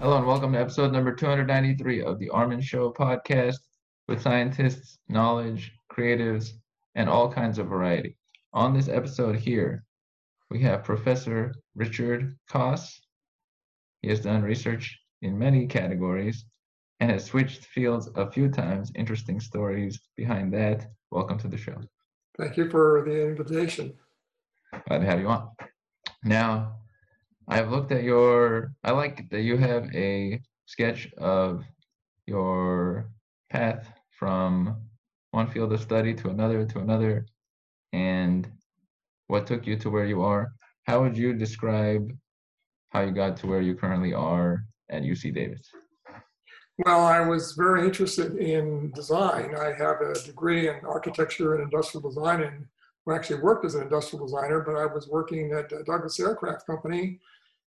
Hello and welcome to episode number 293 of the Armen Show podcast with scientists, knowledge, creatives, and all kinds of variety. On this episode here, we have Professor Richard Coss. He has done research in many categories and has switched fields a few times. Interesting stories behind that. Welcome to the show. Thank you for the invitation. Glad to have you on. Now, I've looked at your, I like that you have a sketch of your path from one field of study to another to another and what took you to where you are. How would you describe how you got to where you currently are at UC Davis? Well, I was very interested in design. I have a degree in architecture and industrial design and I actually worked as an industrial designer, but I was working at Douglas Aircraft Company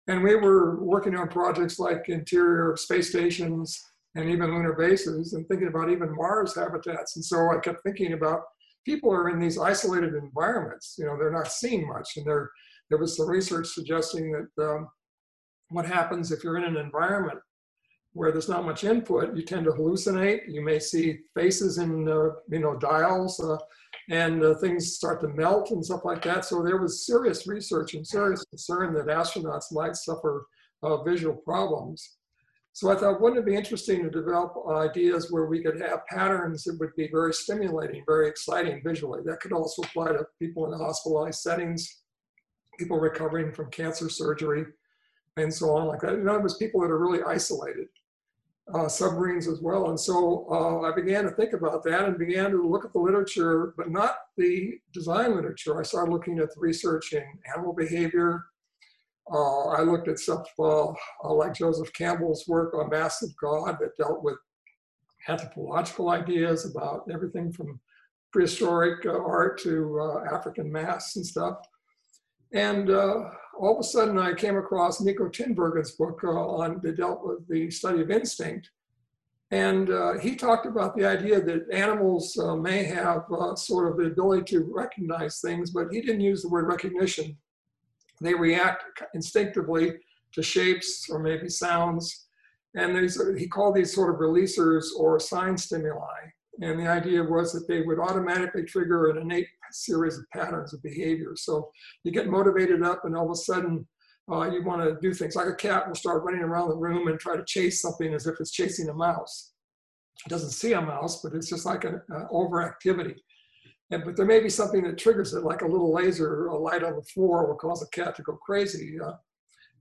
and we were working on projects like interior space stations and even lunar bases and thinking about even Mars habitats. And so I kept thinking about people are in these isolated environments. You know, they're not seeing much. And there, there was some research suggesting that um, what happens if you're in an environment where there's not much input, you tend to hallucinate. You may see faces in, uh, you know, dials. Uh, and uh, things start to melt and stuff like that. So there was serious research and serious concern that astronauts might suffer uh, visual problems. So I thought, wouldn't it be interesting to develop ideas where we could have patterns that would be very stimulating, very exciting visually. That could also apply to people in hospitalized settings, people recovering from cancer surgery, and so on like that. In other words, people that are really isolated uh, submarines as well. And so uh, I began to think about that and began to look at the literature, but not the design literature. I started looking at the research in animal behavior. Uh, I looked at stuff uh, uh, like Joseph Campbell's work on Masks of God that dealt with anthropological ideas about everything from prehistoric uh, art to African masks and stuff. And all of a sudden I came across Niko Tinbergen's book uh, on dealt with the study of instinct. And uh, he talked about the idea that animals uh, may have uh, sort of the ability to recognize things, but he didn't use the word recognition. They react instinctively to shapes or maybe sounds. And he called these sort of releasers or sign stimuli. And the idea was that they would automatically trigger an innate series of patterns of behavior. So you get motivated up, and all of a sudden, uh, you want to do things like a cat will start running around the room and try to chase something as if it's chasing a mouse. It doesn't see a mouse, but it's just like an overactivity. And, but there may be something that triggers it, like a little laser, a light on the floor will cause a cat to go crazy. Uh,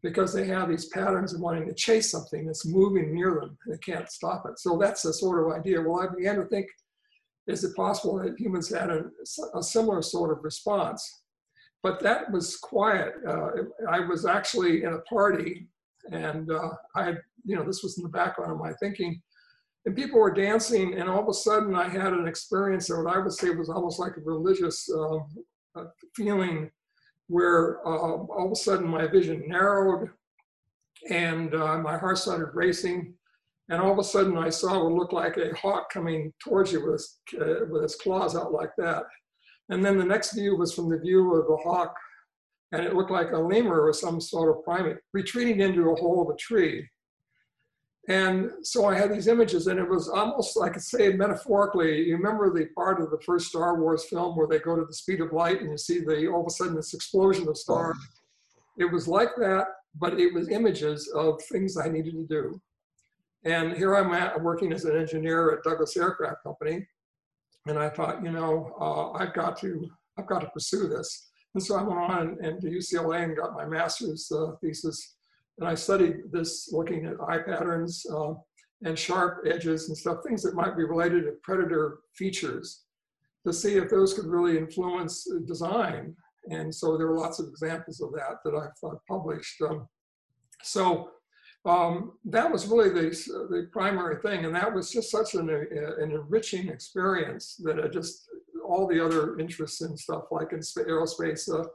because they have these patterns of wanting to chase something that's moving near them. and They can't stop it. So that's the sort of idea. Well, I began to think, is it possible that humans had a, a similar sort of response? But that was quiet. Uh, I was actually in a party, and uh, I had, you know, this was in the background of my thinking, and people were dancing, and all of a sudden I had an experience that what I would say was almost like a religious uh, feeling where uh, all of a sudden my vision narrowed and uh, my heart started racing. And all of a sudden I saw what looked like a hawk coming towards you with its, uh, with its claws out like that. And then the next view was from the view of the hawk, and it looked like a lemur or some sort of primate retreating into a hole of a tree. And so I had these images, and it was almost, I could say metaphorically, you remember the part of the first Star Wars film where they go to the speed of light and you see the all of a sudden this explosion of stars. It was like that, but it was images of things I needed to do. And here I'm at, working as an engineer at Douglas Aircraft Company, and I thought, you know, uh, I've got to, I've got to pursue this. And so I went on and, to UCLA and got my master's uh, thesis and I studied this looking at eye patterns uh, and sharp edges and stuff, things that might be related to predator features to see if those could really influence design. And so there are lots of examples of that that I've published. Um, so um, that was really the, the primary thing. And that was just such an, an enriching experience that I just, all the other interests in stuff like in aerospace, uh,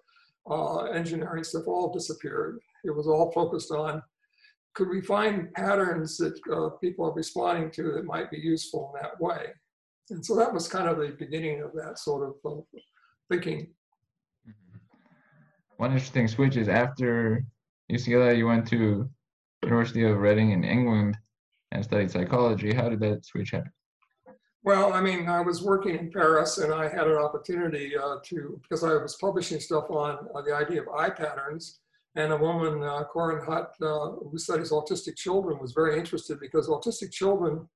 uh, engineering stuff all disappeared. It was all focused on could we find patterns that uh, people are responding to that might be useful in that way? And so that was kind of the beginning of that sort of uh, thinking. Mm-hmm. One interesting switch is after UCLA, you went to University of Reading in England and studied psychology. How did that switch happen? Well, I mean, I was working in Paris and I had an opportunity uh, to, because I was publishing stuff on uh, the idea of eye patterns. And a woman, uh, Corinne Hutt, uh, who studies autistic children, was very interested because autistic children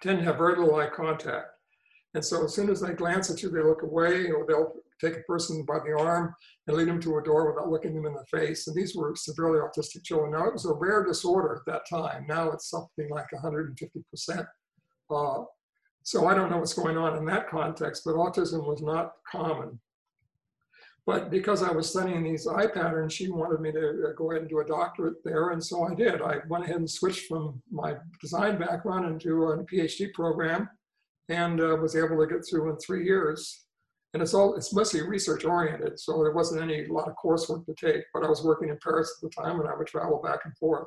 tend to have very little eye contact. And so as soon as they glance at you, they look away or they'll take a person by the arm and lead them to a door without looking them in the face. And these were severely autistic children. Now, it was a rare disorder at that time. Now it's something like 150%. Uh, so I don't know what's going on in that context, but autism was not common. But because I was studying these eye patterns, she wanted me to uh, go ahead and do a doctorate there. And so I did. I went ahead and switched from my design background into a PhD program and uh, was able to get through in three years. And it's all it's mostly research oriented, so there wasn't any a lot of coursework to take. But I was working in Paris at the time, and I would travel back and forth.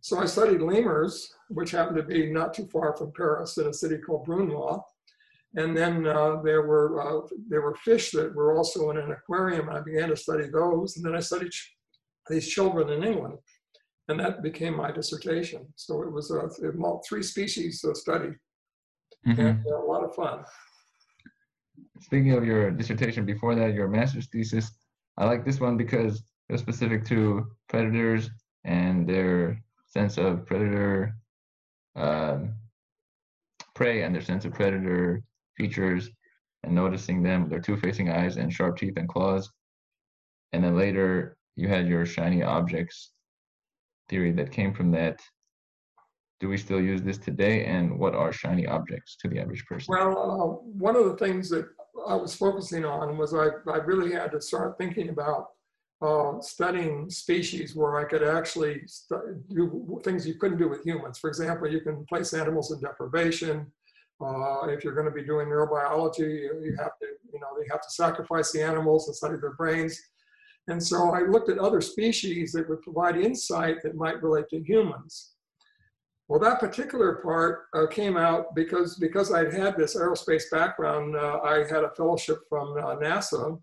So I studied lemurs, which happened to be not too far from Paris, in a city called Brunoy. And then uh, there were uh, there were fish that were also in an aquarium. And I began to study those, and then I studied ch- these children in England, and that became my dissertation. So it was a, three species study, mm-hmm. and a lot of fun. Speaking of your dissertation, before that, your master's thesis, I like this one because it was specific to predators and their sense of predator um, prey and their sense of predator features and noticing them, their two-facing eyes and sharp teeth and claws. And then later you had your shiny objects theory that came from that. Do we still use this today? And what are shiny objects to the average person? Well, uh, one of the things that I was focusing on was I, I really had to start thinking about uh, studying species where I could actually do things you couldn't do with humans. For example, you can place animals in deprivation. Uh, if you're going to be doing neurobiology, you, you have to, you know, they have to sacrifice the animals and study their brains. And so I looked at other species that would provide insight that might relate to humans. Well, that particular part uh, came out because because I'd had this aerospace background. Uh, I had a fellowship from uh, NASA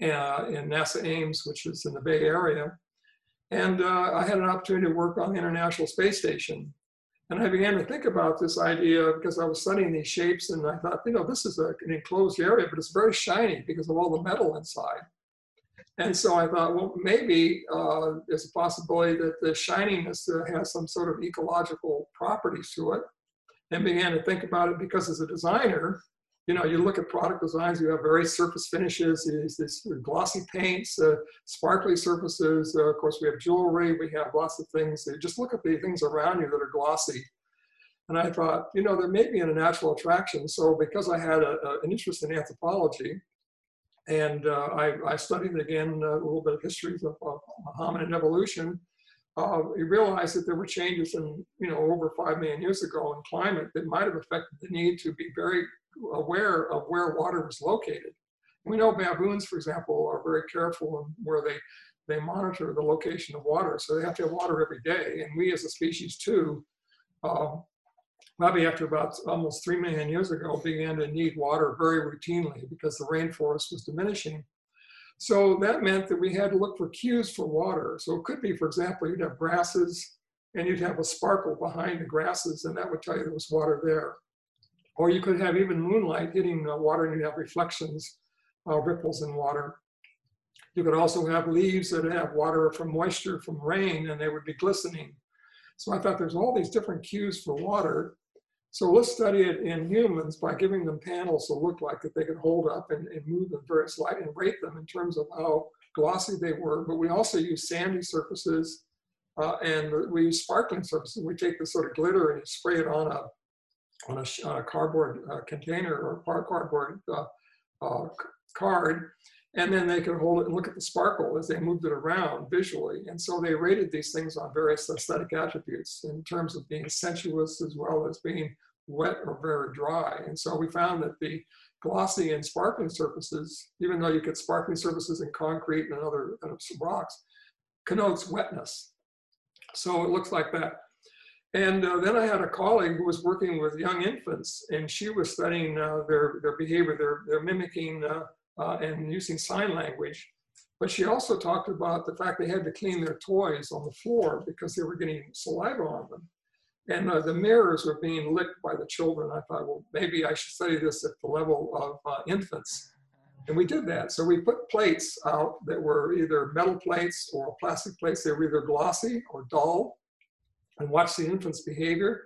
uh, in NASA Ames, which is in the Bay Area, and uh, I had an opportunity to work on the International Space Station. And I began to think about this idea because I was studying these shapes, and I thought, you know, this is a, an enclosed area, but it's very shiny because of all the metal inside. And so I thought, well, maybe uh, there's a possibility that the shininess uh, has some sort of ecological properties to it. And began to think about it because as a designer, you know, you look at product designs, you have various surface finishes, these, glossy paints, uh, sparkly surfaces. Uh, of course, we have jewelry, we have lots of things. just look at the things around you that are glossy. And I thought, you know, there may be a natural attraction. So because I had a, a, an interest in anthropology, and uh, I, I, studied again uh, a little bit of history of, of hominid evolution. Uh, we realized that there were changes in, you know, over five million years ago in climate that might have affected the need to be very aware of where water was located. We know baboons, for example, are very careful in where they, they monitor the location of water. So they have to have water every day. And we as a species too, uh, probably after about almost 3 million years ago, began to need water very routinely because the rainforest was diminishing. So that meant that we had to look for cues for water. So it could be, for example, you'd have grasses and you'd have a sparkle behind the grasses and that would tell you there was water there. Or you could have even moonlight hitting the water and you'd have reflections, uh, ripples in water. You could also have leaves that have water from moisture from rain and they would be glistening. So I thought there's all these different cues for water so we'll study it in humans by giving them panels that look like that they could hold up and, and move in various light and rate them in terms of how glossy they were. But we also use sandy surfaces uh, and we use sparkling surfaces. We take this sort of glitter and spray it on a on a, a cardboard uh, container or a cardboard uh, uh card, and then they could hold it and look at the sparkle as they moved it around visually. And so they rated these things on various aesthetic attributes in terms of being sensuous as well as being wet or very dry. And so we found that the glossy and sparkling surfaces, even though you get sparkling surfaces in concrete and other rocks, connotes wetness. So it looks like that. And uh, then I had a colleague who was working with young infants, and she was studying uh, their, their behavior. They're, they're mimicking uh, uh, and using sign language. But she also talked about the fact they had to clean their toys on the floor because they were getting saliva on them. And uh, the mirrors were being licked by the children. I thought, well, maybe I should study this at the level of uh, infants. And we did that. So we put plates out that were either metal plates or plastic plates. They were either glossy or dull and watched the infant's behavior.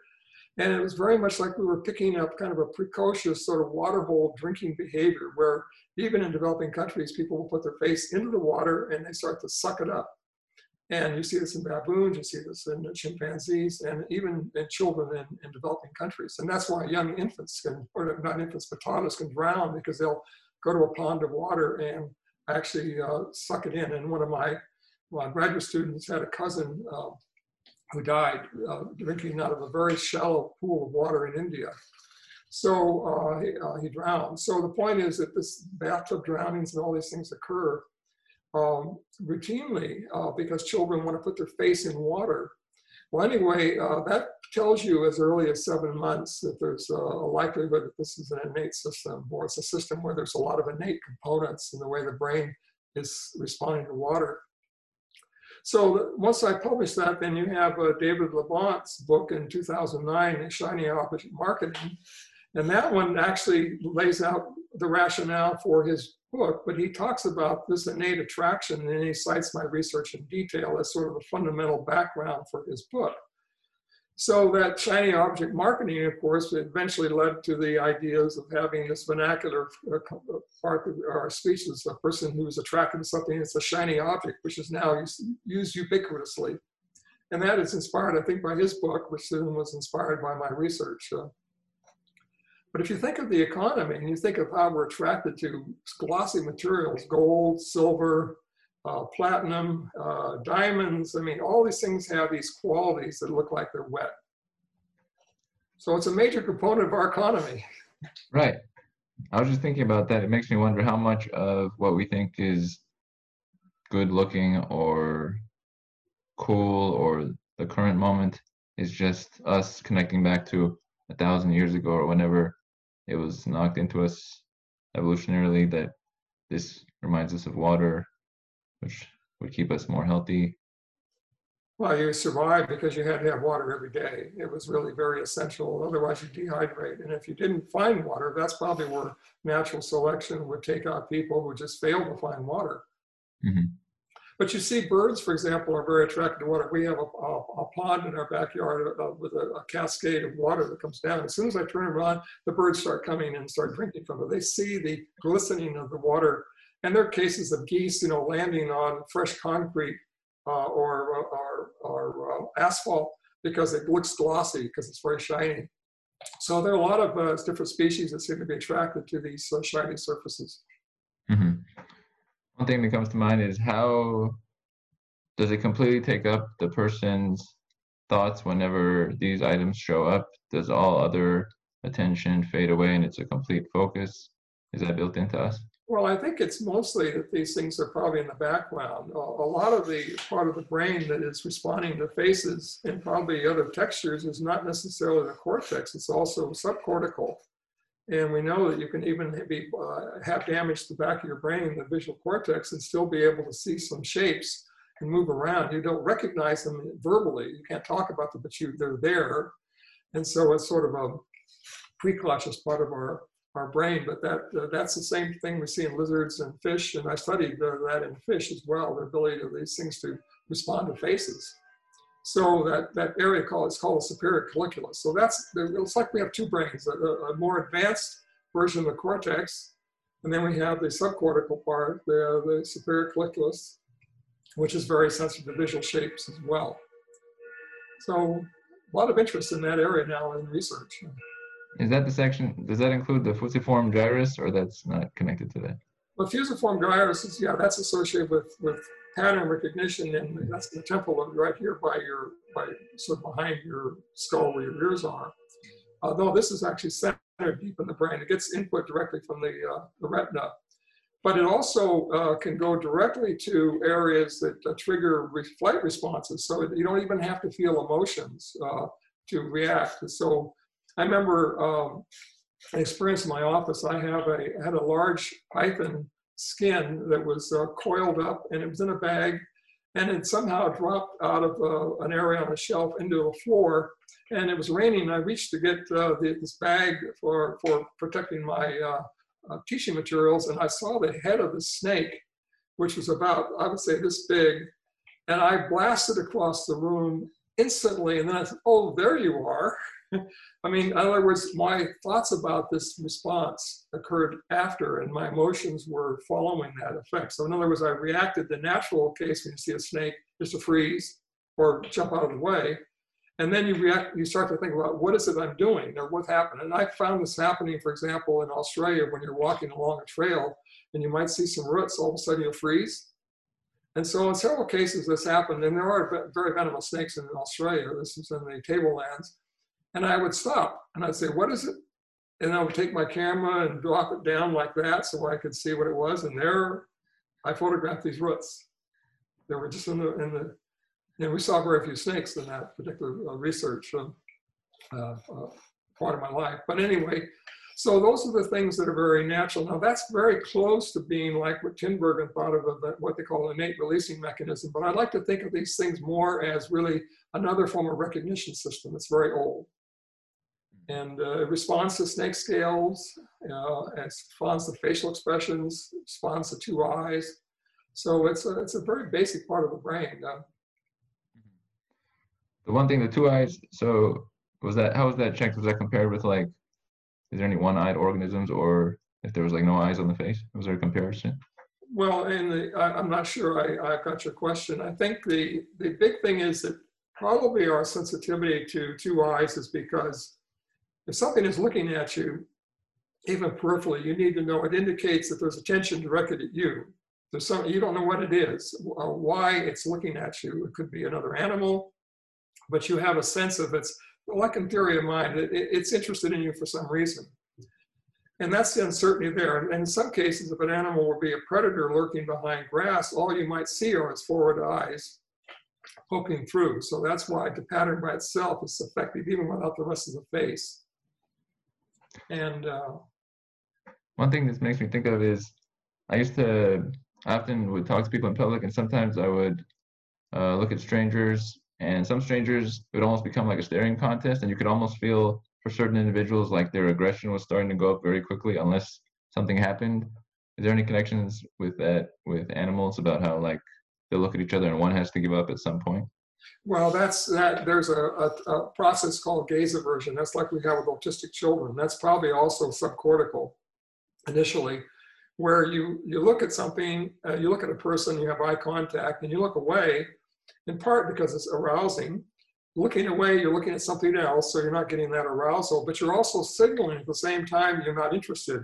And it was very much like we were picking up kind of a precocious sort of water hole drinking behavior where even in developing countries, people will put their face into the water and they start to suck it up. And you see this in baboons, you see this in chimpanzees, and even in children in, in developing countries. And that's why young infants can, or not infants, but toddlers can drown because they'll go to a pond of water and actually uh, suck it in. And one of my, my graduate students had a cousin uh, who died uh, drinking out of a very shallow pool of water in India. So uh, he, uh, he, drowned. So the point is that this bathtub drownings and all these things occur um, routinely uh, because children want to put their face in water. Well, anyway, uh, that tells you as early as seven months that there's a likelihood that this is an innate system, or it's a system where there's a lot of innate components in the way the brain is responding to water. So once I published that, then you have uh, David Labonte's book in 2009, Shiny Object Marketing. And that one actually lays out the rationale for his book, but he talks about this innate attraction and he cites my research in detail as sort of a fundamental background for his book. So that shiny object marketing, of course, eventually led to the ideas of having this vernacular uh, uh, part of our speech a person who is attracted to something that's a shiny object, which is now used, ubiquitously. And that is inspired, I think, by his book, which then was inspired by my research. But if you think of the economy and you think of how we're attracted to glossy materials, gold, silver, uh, platinum, uh, diamonds. I mean, all these things have these qualities that look like they're wet. So it's a major component of our economy. Right. I was just thinking about that. It makes me wonder how much of what we think is good looking or cool or the current moment is just us connecting back to a thousand years ago or whenever it was knocked into us evolutionarily that this reminds us of water which would keep us more healthy. Well, you survived because you had to have water every day. It was really very essential. Otherwise, you dehydrate. And if you didn't find water, that's probably where natural selection would take out people who just failed to find water. Mm-hmm. But you see, birds, for example, are very attracted to water. We have a, a, a pond in our backyard uh, with a, a, cascade of water that comes down. As soon as I turn it on, the birds start coming and start drinking from it. They see the glistening of the water and there are cases of geese, you know, landing on fresh concrete uh, or, or, or uh, asphalt because it looks glossy because it's very shiny. So there are a lot of uh, different species that seem to be attracted to these uh, shiny surfaces. Mm-hmm. One thing that comes to mind is how does it completely take up the person's thoughts whenever these items show up? Does all other attention fade away and it's a complete focus? Is that built into us? Well, I think it's mostly that these things are probably in the background. A lot of the part of the brain that is responding to faces and probably other textures is not necessarily the cortex, it's also subcortical. And we know that you can even be, uh, have damage to the back of your brain, the visual cortex, and still be able to see some shapes and move around. You don't recognize them verbally. You can't talk about them, but you, they're there. And so it's sort of a preconscious part of our our brain, but that uh, that's the same thing we see in lizards and fish, and I studied uh, that in fish as well, the ability of these things to respond to faces. So that, that area called, is called the superior colliculus. So that's, it's like we have two brains, a, a more advanced version of the cortex, and then we have the subcortical part, the, the superior colliculus, which is very sensitive to visual shapes as well. So a lot of interest in that area now in research. Is that the section, does that include the fusiform gyrus or that's not connected to that? Well, fusiform gyrus is, yeah, that's associated with, with pattern recognition and that's the temple right here by your, by sort of behind your skull where your ears are. Although this is actually centered deep in the brain. It gets input directly from the, uh, the retina. But it also uh, can go directly to areas that uh, trigger re flight responses. So you don't even have to feel emotions uh, to react. So I remember um, an experience in my office. I have had a large python skin that was uh, coiled up and it was in a bag and it somehow dropped out of uh, an area on a shelf into the floor. And it was raining. And I reached to get uh, the, this bag for, for protecting my uh, uh, teaching materials, and I saw the head of the snake, which was about, I would say, this big. And I blasted across the room instantly. And then I said, Oh, there you are. I mean, in other words, my thoughts about this response occurred after, and my emotions were following that effect. So, in other words, I reacted the natural case when you see a snake is to freeze or jump out of the way. And then you react, you start to think about what is it I'm doing or what happened. And I found this happening, for example, in Australia when you're walking along a trail and you might see some roots, all of a sudden you'll freeze. And so in several cases this happened, and there are very venomous snakes in Australia. This is in the tablelands. And I would stop and I'd say, what is it? And I would take my camera and drop it down like that so I could see what it was. And there I photographed these roots. They were just in the, in the, and we saw very few snakes in that particular uh, research uh, uh, part of my life. But anyway, so those are the things that are very natural. Now that's very close to being like what Tinbergen thought of, of what they call innate releasing mechanism. But I like to think of these things more as really another form of recognition system. It's very old and uh, it responds to snake scales, uh, it responds to facial expressions, responds to two eyes. So it's a, it's a very basic part of the brain. Uh, the one thing, the two eyes. So was that how was that checked? Was that compared with like, is there any one-eyed organisms, or if there was like no eyes on the face? Was there a comparison? Well, in the, I, am not sure I, I got your question. I think the the big thing is that probably our sensitivity to two eyes is because if something is looking at you, even peripherally, you need to know it indicates that there's attention directed at you. There's some, you don't know what it is, uh, why it's looking at you. It could be another animal, but you have a sense of its, like in theory of mind, it, it's interested in you for some reason. And that's the uncertainty there. And in some cases, if an animal would be a predator lurking behind grass, all you might see are its forward eyes poking through. So that's why the pattern by itself is effective even without the rest of the face. And uh, one thing this makes me think of is I used to often would talk to people in public, and sometimes I would uh, look at strangers, and some strangers would almost become like a staring contest, and you could almost feel for certain individuals like their aggression was starting to go up very quickly unless something happened. Is there any connections with that with animals about how like they look at each other and one has to give up at some point? Well, that's that. There's a, a, a, process called gaze aversion. That's like we have with autistic children. That's probably also subcortical initially, where you you look at something, uh, you look at a person, you have eye contact, and you look away, in part because it's arousing. Looking away, you're looking at something else, so you're not getting that arousal, but you're also signaling at the same time you're not interested.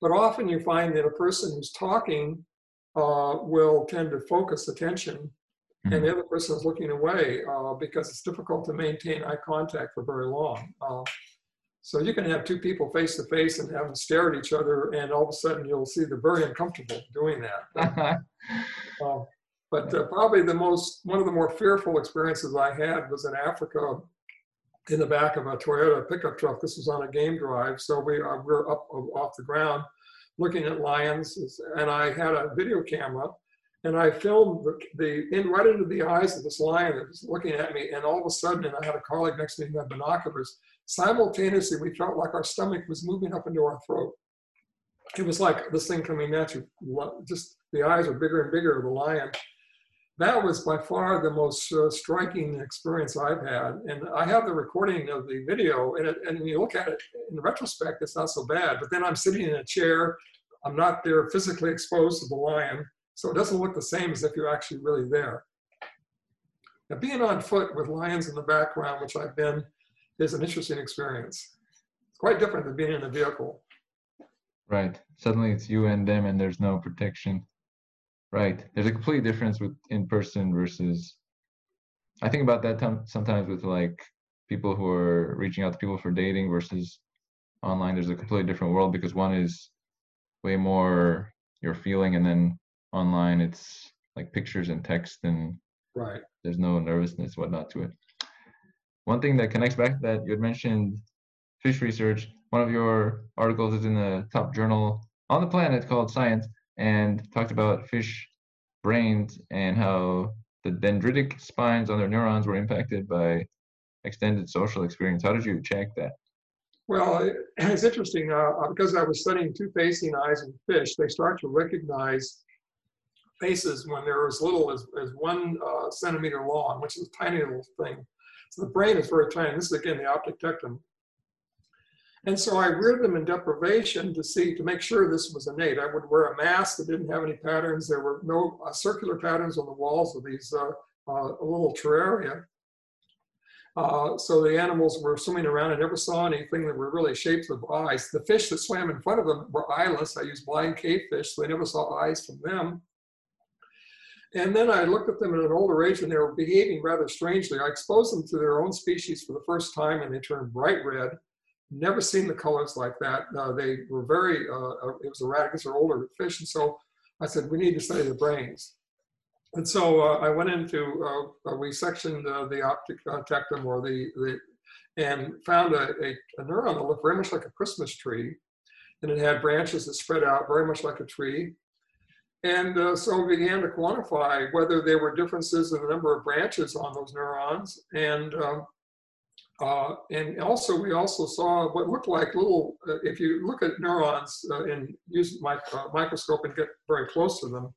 But often you find that a person who's talking uh, will tend to focus attention mm-hmm. and the other person is looking away uh, because it's difficult to maintain eye contact for very long. Uh, so you can have two people face to face and have them stare at each other, and all of a sudden you'll see they're very uncomfortable doing that. uh, but uh, probably the most, one of the more fearful experiences I had was in Africa in the back of a Toyota pickup truck. This was on a game drive, so we, uh, we were up off the ground looking at lions, and I had a video camera and I filmed the, the in right into the eyes of this lion that was looking at me, and all of a sudden, and I had a colleague next to me who had binoculars. Simultaneously, we felt like our stomach was moving up into our throat. It was like this thing coming at you. Just the eyes were bigger and bigger of the lion. That was by far the most uh, striking experience I've had, and I have the recording of the video. And, it, and when you look at it in retrospect, it's not so bad. But then I'm sitting in a chair. I'm not there physically exposed to the lion so it doesn't look the same as if you're actually really there. Now, being on foot with lions in the background, which I've been, is an interesting experience. It's quite different than being in a vehicle. Right. Suddenly it's you and them, and there's no protection. Right. There's a complete difference with in person versus. I think about that time sometimes with like people who are reaching out to people for dating versus online. There's a completely different world because one is way more your feeling, and then online it's like pictures and text and right there's no nervousness whatnot to it one thing that connects back to that you had mentioned fish research one of your articles is in the top journal on the planet called Science and talked about fish brains and how the dendritic spines on their neurons were impacted by extended social experience. How did you check that? Well, it's interesting uh, because I was studying two facing eyes in fish. They start to recognize faces when they're as little as, as one uh, centimeter long, which is a tiny little thing. So the brain is very tiny. This is again the optic tectum. And so I reared them in deprivation to see, to make sure this was innate. I would wear a mask that didn't have any patterns. There were no uh, circular patterns on the walls of these uh, uh, little terraria. Uh, so the animals were swimming around. I never saw anything that were really shapes of eyes. The fish that swam in front of them were eyeless. I used blind cave fish, so I never saw eyes from them. And then I looked at them at an older age and they were behaving rather strangely. I exposed them to their own species for the first time and they turned bright red. Never seen the colors like that. Uh, they were very, uh, uh it was erratic they're older fish. And so I said, we need to study the brains. And so uh, I went into, uh, uh we sectioned the optic tectum or the, the and found a, a, a neuron that looked very much like a Christmas tree. And it had branches that spread out very much like a tree. And uh, so we began to quantify whether there were differences in the number of branches on those neurons. And, um, uh, and also, we also saw what looked like little, uh, if you look at neurons uh, and use my uh, microscope and get very close to them,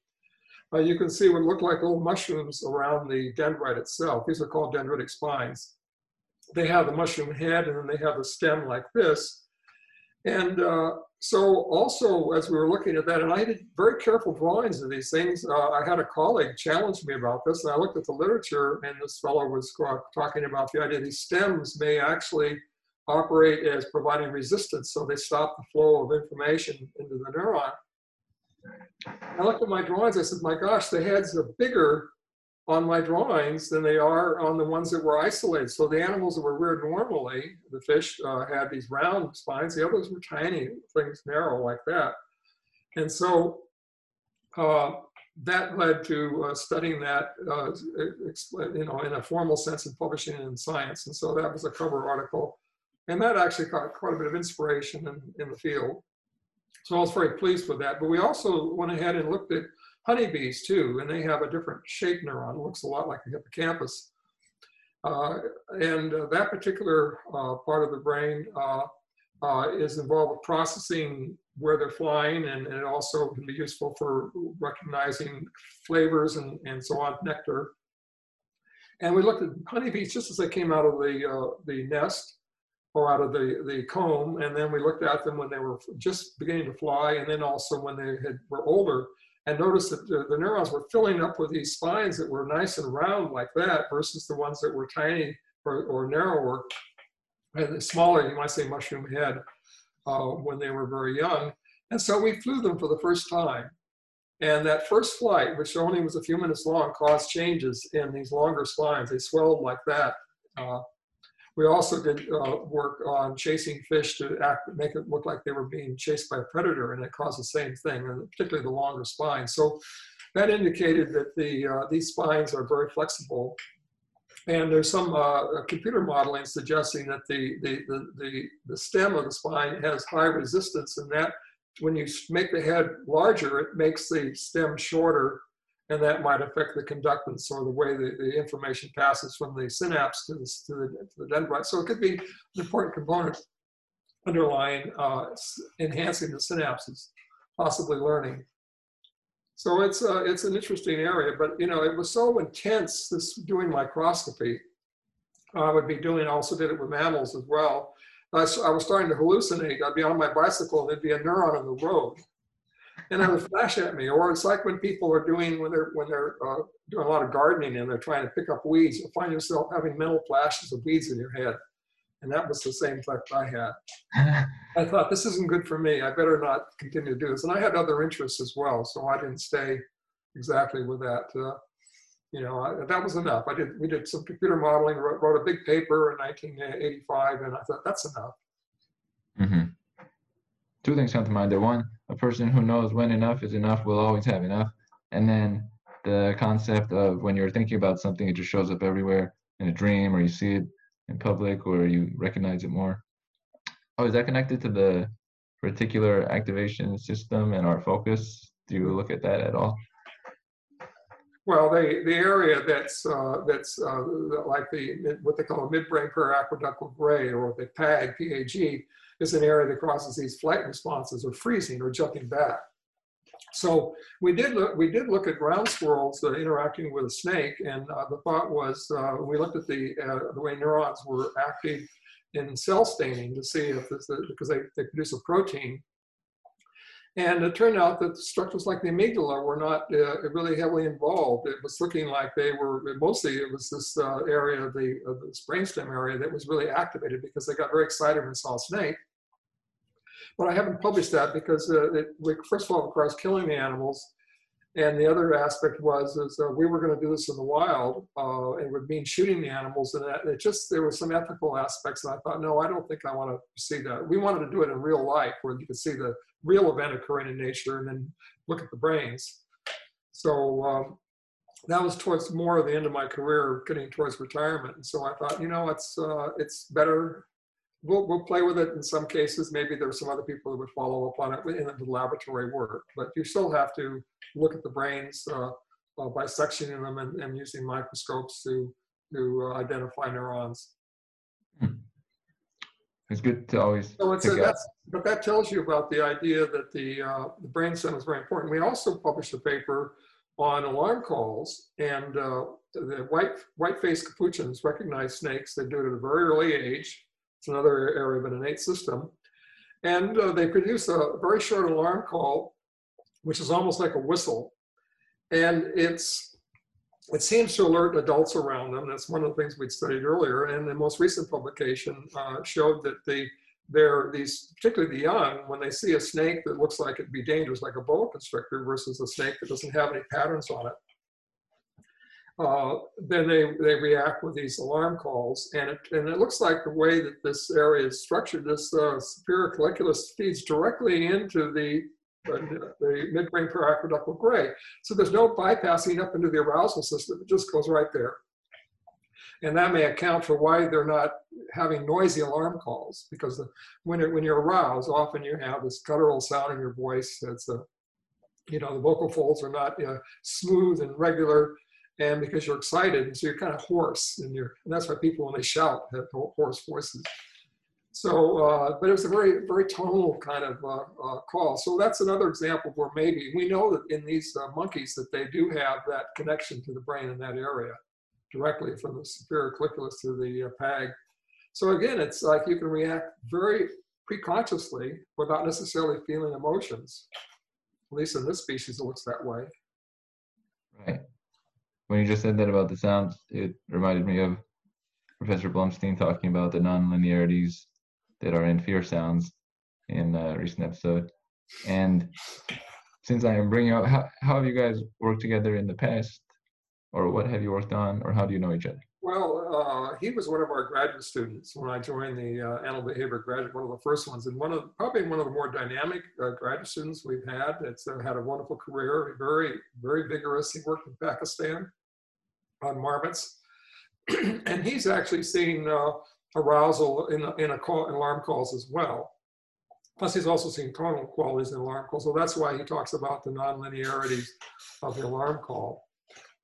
uh, you can see what looked like little mushrooms around the dendrite itself. These are called dendritic spines. They have the mushroom head and then they have a stem like this. And uh, so also as we were looking at that, and I did very careful drawings of these things, uh, I had a colleague challenge me about this, and I looked at the literature, and this fellow was talking about the idea these stems may actually operate as providing resistance, so they stop the flow of information into the neuron. I looked at my drawings, I said, my gosh, the heads are bigger on my drawings than they are on the ones that were isolated. So the animals that were reared normally, the fish uh, had these round spines, the others were tiny, things narrow like that. And so uh, that led to uh, studying that, uh, you know, in a formal sense and publishing it in science. And so that was a cover article. And that actually got quite a bit of inspiration in, in the field. So I was very pleased with that. But we also went ahead and looked at honeybees too, and they have a different shape neuron. It looks a lot like a hippocampus. Uh, and uh, that particular uh, part of the brain uh, uh, is involved with processing where they're flying, and, and, it also can be useful for recognizing flavors and, and so on, nectar. And we looked at honeybees just as they came out of the, uh, the nest or out of the, the comb, and then we looked at them when they were just beginning to fly, and then also when they had, were older and notice that the, the, neurons were filling up with these spines that were nice and round like that versus the ones that were tiny or, or narrower and smaller, you might say mushroom head, uh, when they were very young. And so we flew them for the first time. And that first flight, which only was a few minutes long, caused changes in these longer spines. They swelled like that. Uh, we also did uh, work on chasing fish to act, make it look like they were being chased by a predator, and it caused the same thing, and particularly the longer spine. So that indicated that the uh, these spines are very flexible. And there's some uh, computer modeling suggesting that the, the, the, the, the stem of the spine has high resistance, and that when you make the head larger, it makes the stem shorter and that might affect the conductance or the way the, the information passes from the synapse to the, to the, to the dendrite. So it could be an important component underlying uh, enhancing the synapses, possibly learning. So it's, uh, it's an interesting area, but you know, it was so intense, this doing microscopy. I would be doing, I also did it with mammals as well. I, I was starting to hallucinate. I'd be on my bicycle and there'd be a neuron on the road and it would flash at me. Or it's like when people are doing when they're when they're uh, doing a lot of gardening and they're trying to pick up weeds. You'll find yourself having mental flashes of weeds in your head, and that was the same effect I had. I thought this isn't good for me. I better not continue to do this. And I had other interests as well, so I didn't stay exactly with that. Uh, you know, I, that was enough. I did. We did some computer modeling. Wrote, wrote a big paper in 1985, and I thought that's enough. Mm-hmm. Two things come to mind. The one a person who knows when enough is enough will always have enough. And then the concept of when you're thinking about something, it just shows up everywhere in a dream or you see it in public or you recognize it more. Oh, is that connected to the reticular activation system and our focus? Do you look at that at all? Well, the, the area that's, uh, that's uh, like the, what they call a midbrain periaqueductal gray or the PAG, PAG, is an area that causes these flight responses or freezing or jumping back. So we did look, we did look at ground squirrels uh, interacting with a snake, and uh, the thought was uh, we looked at the uh, the way neurons were active in cell staining to see if this, because they, they produce a protein. And it turned out that structures like the amygdala were not uh, really heavily involved. It was looking like they were mostly it was this uh, area of the of this brainstem area that was really activated because they got very excited when they saw a snake. But I haven't published that because uh, it, first of all, it requires killing the animals. And the other aspect was is uh, we were going to do this in the wild. Uh, it would mean shooting the animals, and it just there were some ethical aspects. And I thought, no, I don't think I want to see that. We wanted to do it in real life, where you could see the real event occurring in nature, and then look at the brains. So um, that was towards more of the end of my career, getting towards retirement. And so I thought, you know, it's uh, it's better we'll, we'll play with it in some cases. Maybe there's some other people that would follow up on it in the laboratory work, but you still have to look at the brains uh, uh, by sectioning them and, and, using microscopes to, to uh, identify neurons. It's good to always. So it's a, that's, but that tells you about the idea that the, uh, the brain stem is very important. We also published a paper on alarm calls and uh, the white white-faced capuchins recognize snakes. They do it at a very early age it's another area of an innate system. And uh, they produce a very short alarm call, which is almost like a whistle. And it's it seems to alert adults around them. That's one of the things we'd studied earlier. And the most recent publication uh, showed that the they're these, particularly the young, when they see a snake that looks like it'd be dangerous, like a boa constrictor, versus a snake that doesn't have any patterns on it, uh, then they, they react with these alarm calls. And it, and it looks like the way that this area is structured, this uh, superior colliculus feeds directly into the, uh, the midbrain periaqueductal gray. So there's no bypassing up into the arousal system. It just goes right there. And that may account for why they're not having noisy alarm calls because the, when, it, when you're aroused, often you have this guttural sound in your voice. It's a, you know, the vocal folds are not uh, smooth and regular and because you're excited, and so you're kind of hoarse, and you're, and that's why people when they shout have hoarse voices. So, uh, but it was a very, very tonal kind of uh, uh, call. So that's another example where maybe we know that in these uh, monkeys that they do have that connection to the brain in that area, directly from the superior colliculus to the uh, PAG. So again, it's like you can react very preconsciously without necessarily feeling emotions. At least in this species, it looks that way. Right when you just said that about the sounds, it reminded me of Professor Blumstein talking about the nonlinearities that are in fear sounds in a recent episode. And since I am bringing out, how, how have you guys worked together in the past? Or what have you worked on? Or how do you know each other? Well, uh, he was one of our graduate students when I joined the uh, animal behavior graduate, one of the first ones, and one of probably one of the more dynamic uh, graduate students we've had. It's uh, had a wonderful career, very very vigorous. He worked in Pakistan, on marmots. and he's actually seen uh, arousal in, in, call, in alarm calls as well. Plus, he's also seen tonal qualities in alarm calls. So that's why he talks about the nonlinearities of the alarm call.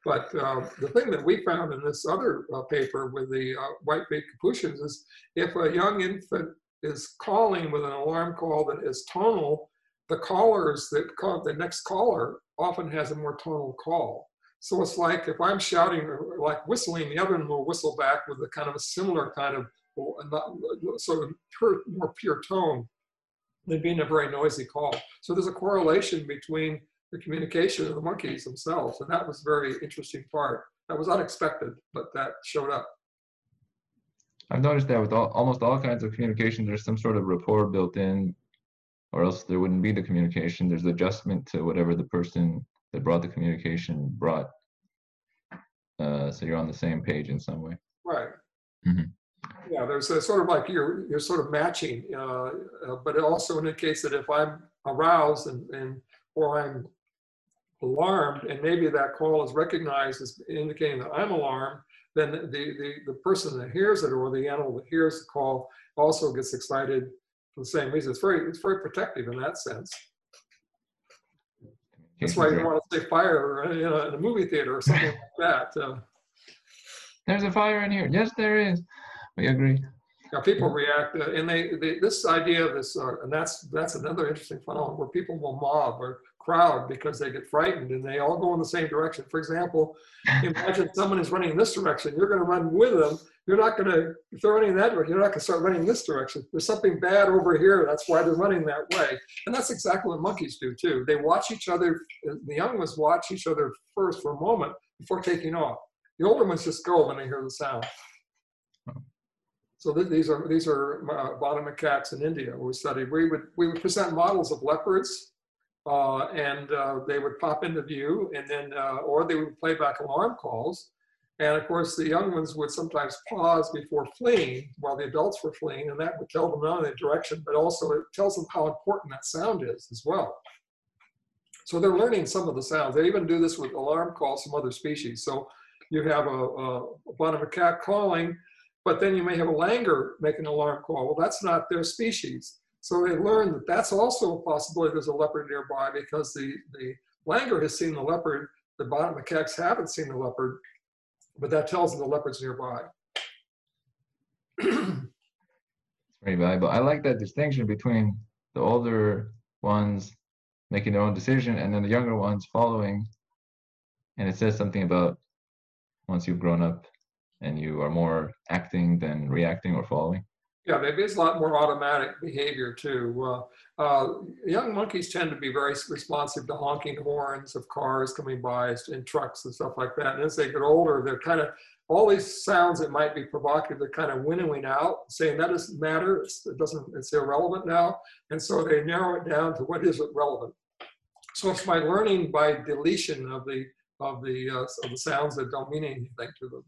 But uh, the thing that we found in this other uh, paper with the uh, white-faced capuchins is if a young infant is calling with an alarm call that is tonal, the callers that call the next caller often has a more tonal call. So it's like if I'm shouting or like whistling, the other one will whistle back with a kind of a similar kind of oh, sort of pure, more pure tone than being a very noisy call. So there's a correlation between the communication of the monkeys themselves, and that was a very interesting part. That was unexpected, but that showed up. I've noticed that with all, almost all kinds of communication, there's some sort of rapport built in, or else there wouldn't be the communication. There's adjustment to whatever the person that brought the communication brought. Uh, so you're on the same page in some way. Right. Mm-hmm. Yeah, there's a sort of like you're you're sort of matching, uh, uh, but it also indicates that if I'm aroused and, and or I'm alarmed, and maybe that call is recognized as indicating that I'm alarmed, then the, the, the person that hears it or the animal that hears the call also gets excited for the same reason. It's very, it's very protective in that sense. That's why you want to say fire in a, in a movie theater or something like that. Uh, There's a fire in here. Yes, there is. We agree. Now people react, uh, and they, they, this idea of this, uh, and that's that's another interesting phenomenon where people will mob or crowd because they get frightened and they all go in the same direction. For example, imagine someone is running in this direction, you're going to run with them. You're not going to, if they're running that way, you're not going to start running this direction. There's something bad over here. That's why they're running that way. And that's exactly what monkeys do too. They watch each other, the young ones watch each other first for a moment before taking off. The older ones just go when they hear the sound. So th these are these are uh, bonnet macaques in India we studied. We would we would present models of leopards, uh, and uh, they would pop into view, and then uh, or they would play back alarm calls, and of course the young ones would sometimes pause before fleeing while the adults were fleeing, and that would tell them not only the direction, but also it tells them how important that sound is as well. So they're learning some of the sounds. They even do this with alarm calls from other species. So you have a, a, a macaque calling but then you may have a langur make an alarm call. Well, that's not their species. So they learn that that's also a possibility there's a leopard nearby because the, the langur has seen the leopard, the bonnet macaques haven't seen the leopard, but that tells them the leopard's nearby. very valuable. I like that distinction between the older ones making their own decision and then the younger ones following. And it says something about once you've grown up and you are more acting than reacting or following? Yeah, maybe it's a lot more automatic behavior too. Uh, uh, young monkeys tend to be very responsive to honking horns of cars coming by and trucks and stuff like that. And as they get older, they're kind of all these sounds that might be provocative, they're kind of winnowing out, saying that doesn't matter. It's, it doesn't. It's irrelevant now. And so they narrow it down to what is relevant. So it's by learning by deletion of the of the uh, of the sounds that don't mean anything to them.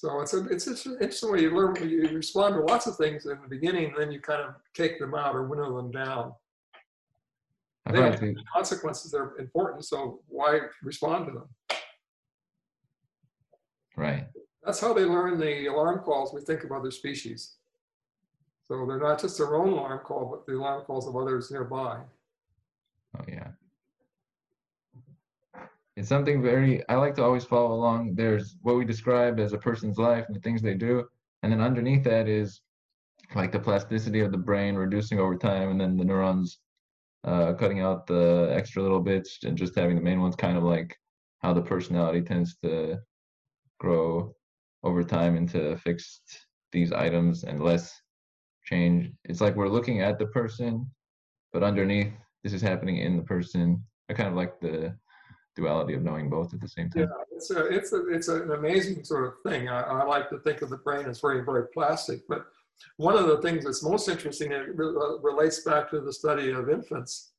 So it's a, it's just interesting way you learn, you respond to lots of things in the beginning, then you kind of take them out or winnow them down. They consequences are important, so why respond to them? Right. That's how they learn the alarm calls we think of other species. So they're not just their own alarm call, but the alarm calls of others nearby. Oh yeah it's something very i like to always follow along. There's what we describe as a person's life and the things they do. And then underneath that is like the plasticity of the brain reducing over time and then the neurons uh, cutting out the extra little bits and just having the main ones kind of like how the personality tends to grow over time into fixed these items and less change. It's like we're looking at the person but underneath this is happening in the person. I kind of like the duality of knowing both at the same time. Yeah, it's a, it's a, it's an amazing sort of thing. I, I like to think of the brain as very very plastic, but one of the things that's most interesting it uh, relates back to the study of infants.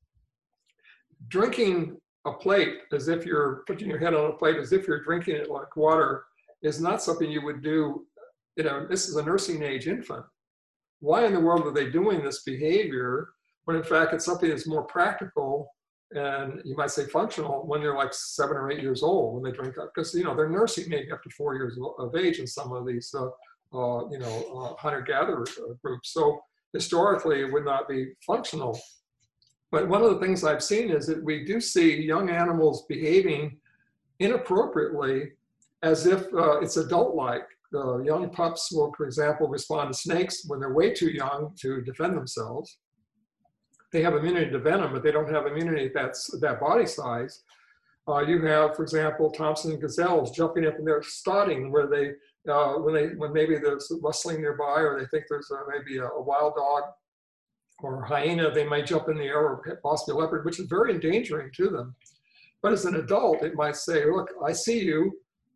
Drinking a plate as if you're putting your head on a plate as if you're drinking it like water is not something you would do. You know, this is a nursing age infant. Why in the world are they doing this behavior when in fact it's something that's more practical and you might say functional when they're like seven or eight years old when they drink up because you know they're nursing maybe up to four years of age in some of these uh, uh, you know uh, hunter-gatherer uh, groups. So historically it would not be functional. But one of the things i've seen is that we do see young animals behaving inappropriately as if uh, it's adult-like. Young pups will for example respond to snakes when they're way too young to defend themselves they have immunity to venom, but they don't have immunity that's that body size. Uh, you have, for example, Thomson gazelles jumping up and they're starting where they, uh, when they, when maybe there's rustling nearby or they think there's a, maybe a, a, wild dog or hyena, they might jump in the air or possibly a leopard, which is very endangering to them. But as an adult, it might say, look, I see you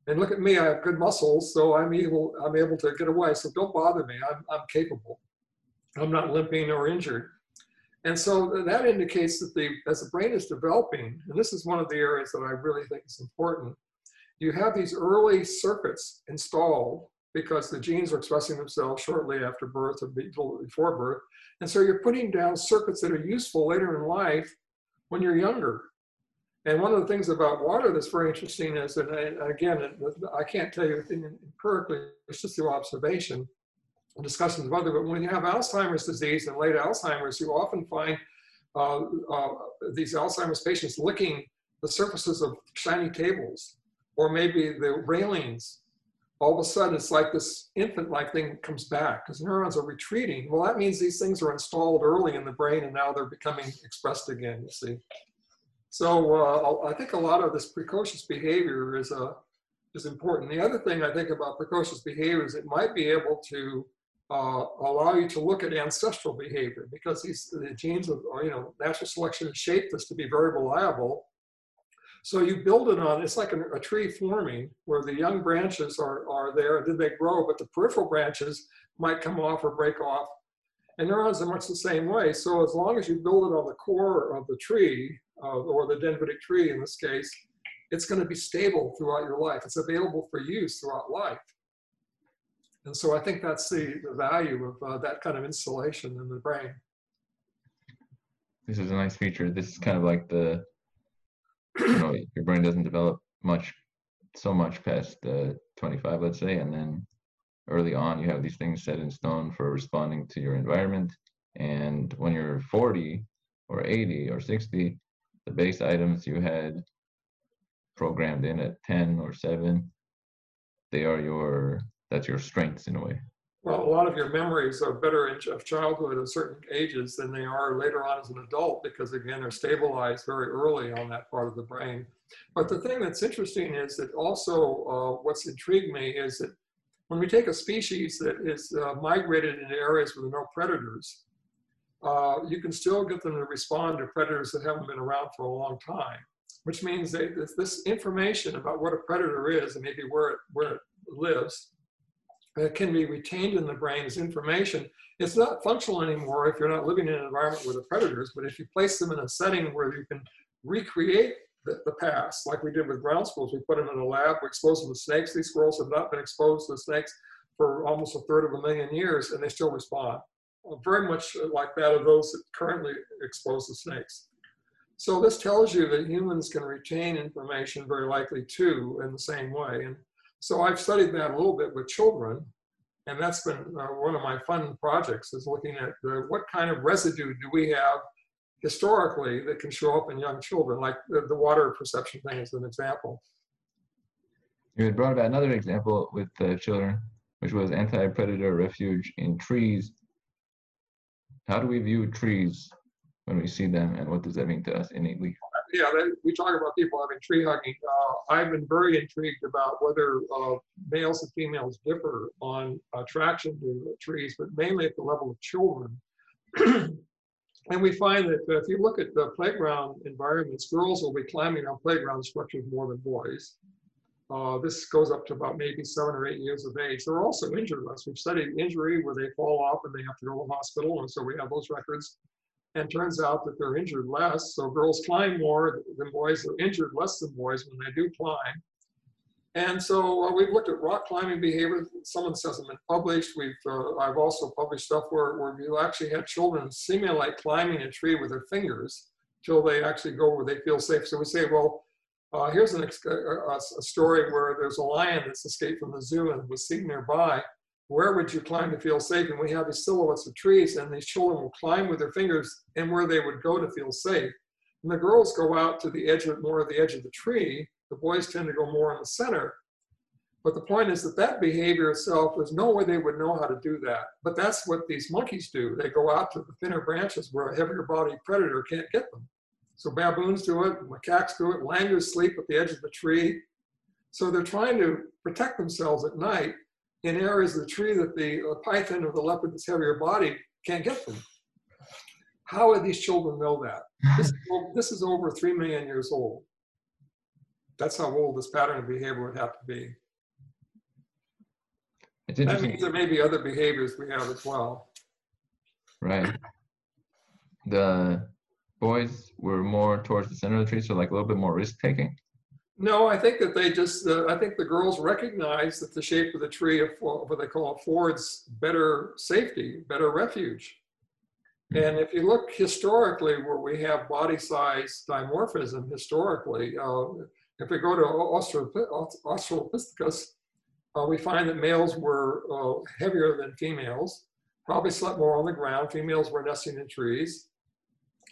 and look at me, I have good muscles, so I'm able, I'm able to get away. So don't bother me, I'm, I'm capable. I'm not limping or injured. And so that indicates that the, as the brain is developing, and this is one of the areas that I really think is important, you have these early circuits installed because the genes are expressing themselves shortly after birth or before birth. And so you're putting down circuits that are useful later in life when you're younger. And one of the things about water that's very interesting is, and I, again, I can't tell you empirically, it's just through observation, discussions of other, but when you have Alzheimer's disease and late Alzheimer's, you often find uh, uh, these Alzheimer's patients licking the surfaces of shiny tables or maybe the railings. All of a sudden, it's like this infant-like thing comes back because neurons are retreating. Well, that means these things are installed early in the brain and now they're becoming expressed again, you see. So uh, I think a lot of this precocious behavior is, uh, is important. The other thing I think about precocious behavior is it might be able to uh, allow you to look at ancestral behavior because these the genes of you know natural selection has shaped this to be very reliable. So you build it on it's like a, a tree forming where the young branches are are there and then they grow, but the peripheral branches might come off or break off. And neurons are much the same way. So as long as you build it on the core of the tree uh, or the dendritic tree in this case, it's going to be stable throughout your life. It's available for use throughout life. And so I think that's the, the value of uh, that kind of insulation in the brain. This is a nice feature. This is kind of like the, you know, your brain doesn't develop much, so much past uh, 25, let's say, and then early on you have these things set in stone for responding to your environment. And when you're 40 or 80 or 60, the base items you had programmed in at 10 or 7, they are your that's your strengths in a way. Well, a lot of your memories are better in, of childhood at certain ages than they are later on as an adult because, again, they're stabilized very early on that part of the brain. But the thing that's interesting is that also uh, what's intrigued me is that when we take a species that is uh, migrated into areas with no predators, uh, you can still get them to respond to predators that haven't been around for a long time, which means that this information about what a predator is and maybe where it, where it lives that can be retained in the brain as information. It's not functional anymore if you're not living in an environment with the predators, but if you place them in a setting where you can recreate the, the past, like we did with ground squirrels, we put them in a lab, we expose them to snakes. These squirrels have not been exposed to snakes for almost a third of a million years, and they still respond. Very much like that of those that currently expose to snakes. So this tells you that humans can retain information very likely too in the same way. And so I've studied that a little bit with children, and that's been uh, one of my fun projects is looking at the, what kind of residue do we have historically that can show up in young children, like the, the water perception thing is an example. You had brought about another example with uh, children, which was anti-predator refuge in trees. How do we view trees when we see them, and what does that mean to us innately? Yeah, we talk about people having tree hugging. Uh, I've been very intrigued about whether uh, males and females differ on attraction to trees, but mainly at the level of children. and we find that if you look at the playground environments, girls will be climbing on playground structures more than boys. Uh, this goes up to about maybe seven or eight years of age. They're also injured less. We've studied injury where they fall off and they have to go to the hospital, and so we have those records and turns out that they're injured less. So girls climb more than boys. They're injured less than boys when they do climb. And so uh, we've looked at rock climbing behavior. Some of this hasn't been published. We've, uh, I've also published stuff where, where you actually had children simulate climbing a tree with their fingers till they actually go where they feel safe. So we say, well, uh, here's an, a, a, story where there's a lion that's escaped from the zoo and was seen nearby where would you climb to feel safe? And we have these silhouettes of trees, and these children will climb with their fingers and where they would go to feel safe. And the girls go out to the edge of more of the edge of the tree. The boys tend to go more in the center. But the point is that that behavior itself, there's no way they would know how to do that. But that's what these monkeys do. They go out to the thinner branches where a heavier body predator can't get them. So baboons do it, macaques do it, langurs sleep at the edge of the tree. So they're trying to protect themselves at night in areas of the tree that the uh, python or the leopard that's heavier body can't get them. How would these children know that? This, this is over 3 million years old. That's how old this pattern of behavior would have to be. That means there may be other behaviors we have as well. Right. The boys were more towards the center of the tree, so like a little bit more risk taking. No, I think that they just, uh, I think the girls recognize that the shape of the tree, what they call affords better safety, better refuge. Hmm. And if you look historically where we have body size dimorphism historically, uh, if we go to Australopithecus, uh, we find that males were uh, heavier than females, probably slept more on the ground. Females were nesting in trees.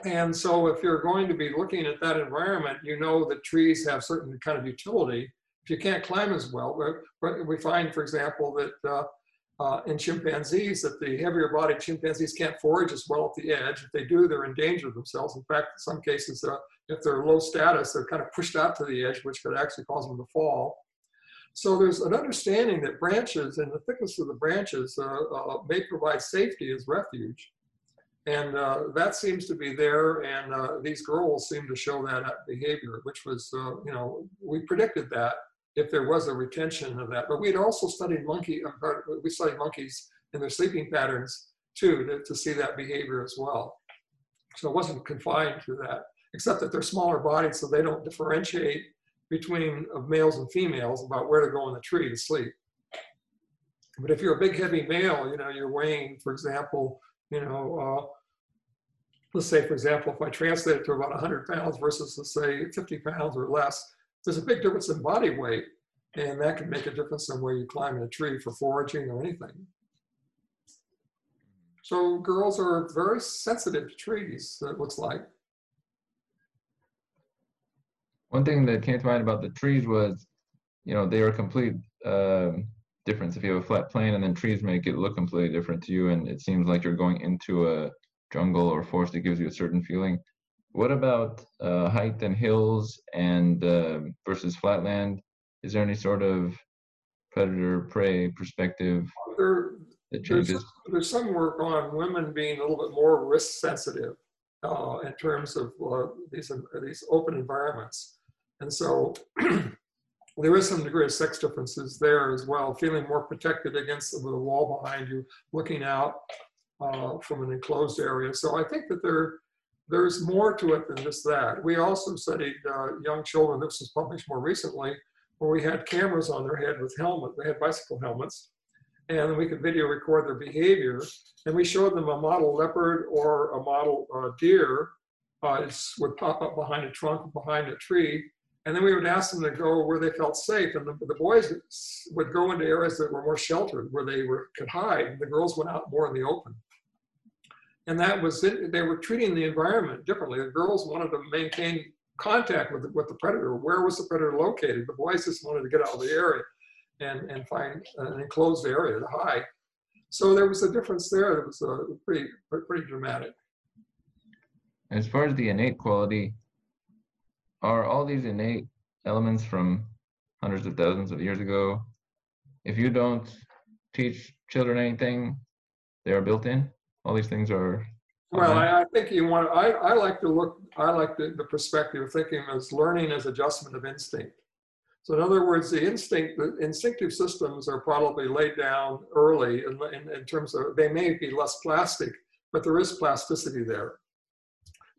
And so if you're going to be looking at that environment, you know that trees have certain kind of utility. If you can't climb as well, but we find, for example, that uh, uh, in chimpanzees that the heavier bodied chimpanzees can't forage as well at the edge. If they do, they're in danger of themselves. In fact, in some cases, uh, if they're low status, they're kind of pushed out to the edge, which could actually cause them to fall. So there's an understanding that branches and the thickness of the branches uh, uh may provide safety as refuge. And uh, that seems to be there, and uh, these girls seem to show that behavior, which was, you know, we predicted that if there was a retention of that. But we'd also studied monkey, uh, we studied monkeys and their sleeping patterns too to, to see that behavior as well. So it wasn't confined to that, except that they're smaller bodies, so they don't differentiate between of males and females about where to go in the tree to sleep. But if you're a big heavy male, you know, you're weighing, for example, you know, uh, let's say, for example, if I translate it to about 100 pounds versus, let's say, 50 pounds or less, there's a big difference in body weight, and that can make a difference in where you climb in a tree for foraging or anything. So girls are very sensitive to trees, it looks like. One thing that came to mind about the trees was, you know, they are complete uh, difference. If you have a flat plane and then trees make it look completely different to you, and it seems like you're going into a jungle or forest that gives you a certain feeling. What about uh, height and hills and uh, versus flatland? Is there any sort of predator prey perspective there, that changes? There's, there's, some work on women being a little bit more risk sensitive uh, in terms of uh, these these open environments, and so there is some degree of sex differences there as well. Feeling more protected against the wall behind you, looking out uh, from an enclosed area. So I think that there there's more to it than just that. We also studied uh, young children, this was published more recently, where we had cameras on their head with helmets, they had bicycle helmets, and we could video record their behavior. And we showed them a model leopard or a model uh, deer uh, would pop up behind a trunk, behind a tree, and then we would ask them to go where they felt safe. And the, the boys would go into areas that were more sheltered, where they were, could hide. The girls went out more in the open and that was it. They were treating the environment differently. The girls wanted to maintain contact with the, with the predator. Where was the predator located? The boys just wanted to get out of the area and, and find an enclosed area to hide. So there was a difference there that was uh, pretty, pretty dramatic. As far as the innate quality, are all these innate elements from hundreds of thousands of years ago, if you don't teach children anything, they are built in? all these things are well I, I, think you want I, I like to look i like the, the perspective of thinking as learning as adjustment of instinct. So in other words the instinct the instinctive systems are probably laid down early in, in, in terms of they may be less plastic but there is plasticity there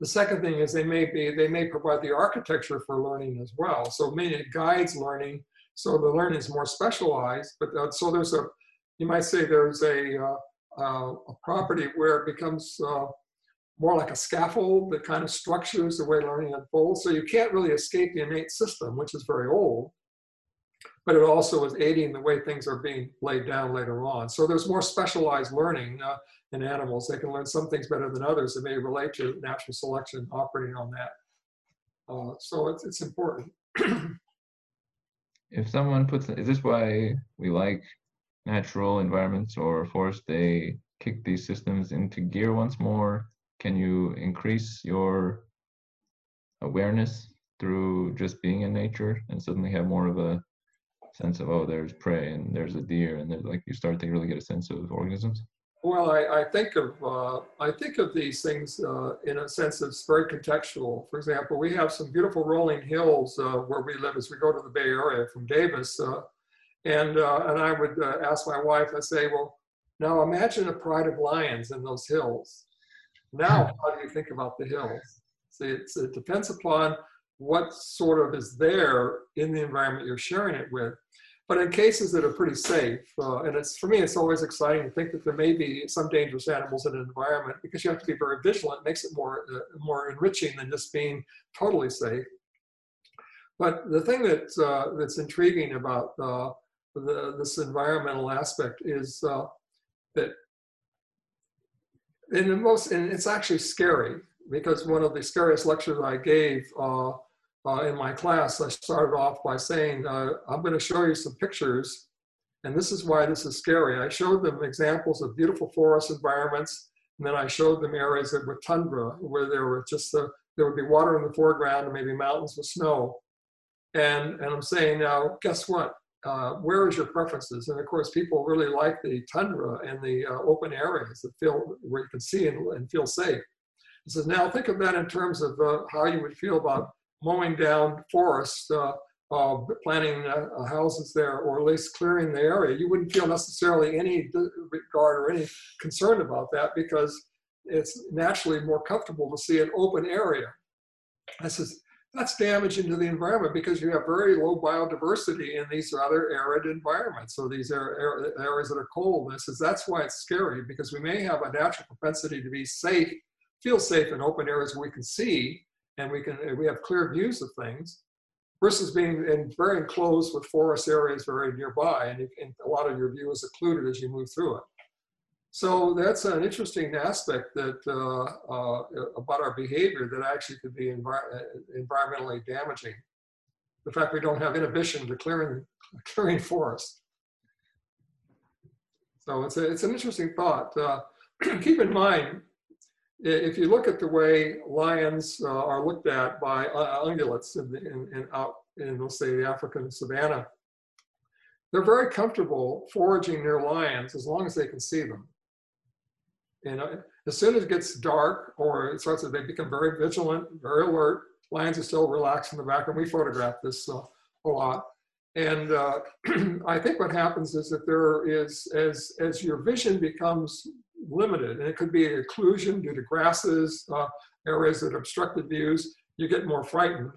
the second thing is they may be they may provide the architecture for learning as well so maybe it guides learning so the learning is more specialized but uh, so there's a you might say there's a uh, uh, a property where it becomes uh, more like a scaffold that kind of structures the way learning unfolds. So you can't really escape the innate system, which is very old, but it also is aiding the way things are being laid down later on. So there's more specialized learning uh, in animals. They can learn some things better than others that may relate to natural selection operating on that. Uh, so it's, it's important. if someone puts, is this why we like natural environments or forest, they kick these systems into gear once more? Can you increase your awareness through just being in nature and suddenly have more of a sense of, oh, there's prey and there's a deer and there's like you start to really get a sense of organisms? Well, I, I think of uh, I think of these things uh, in a sense that's very contextual. For example, we have some beautiful rolling hills uh, where we live as we go to the Bay Area from Davis. Uh, and, uh, and I would uh, ask my wife, I say, well, now imagine a pride of lions in those hills. Now, how do you think about the hills? See, it depends upon what sort of is there in the environment you're sharing it with. But in cases that are pretty safe, uh, and it's for me, it's always exciting to think that there may be some dangerous animals in an environment because you have to be very vigilant. It makes it more uh, more enriching than just being totally safe. But the thing that uh, that's intriguing about uh, the, this environmental aspect is uh, that in the most, and it's actually scary because one of the scariest lectures I gave uh, uh, in my class, I started off by saying, uh, I'm going to show you some pictures, and this is why this is scary. I showed them examples of beautiful forest environments, and then I showed them areas that were tundra, where there were just the, there would be water in the foreground and maybe mountains with snow. And, and I'm saying now, guess what? Uh, where is your preferences? And of course, people really like the tundra and the uh, open areas that feel where you can see and, and feel safe. He says, now think of that in terms of uh, how you would feel about mowing down forests, uh, uh, planting uh, houses there, or at least clearing the area. You wouldn't feel necessarily any regard or any concern about that because it's naturally more comfortable to see an open area. I says, that's damaging to the environment because you have very low biodiversity in these rather arid environments. So these are areas that are cold. And says that's why it's scary because we may have a natural propensity to be safe, feel safe in open areas where we can see and we can we have clear views of things versus being in very enclosed with forest areas very nearby and, and a lot of your view is occluded as you move through it. So that's an interesting aspect that uh, uh, about our behavior that actually could be envir environmentally damaging. The fact we don't have inhibition to clearing clearing forest. So it's a, it's an interesting thought. Uh, keep in mind, if you look at the way lions uh, are looked at by uh, ungulates in, in, in, out in, let's say, the African savanna, they're very comfortable foraging near lions as long as they can see them. Know, as soon as it gets dark or it starts, they become very vigilant, very alert. Lions are still relaxed in the background. We photograph this uh, a lot. And uh, I think what happens is that there is, as, as your vision becomes limited, and it could be occlusion due to grasses, uh, areas that obstructed views, you get more frightened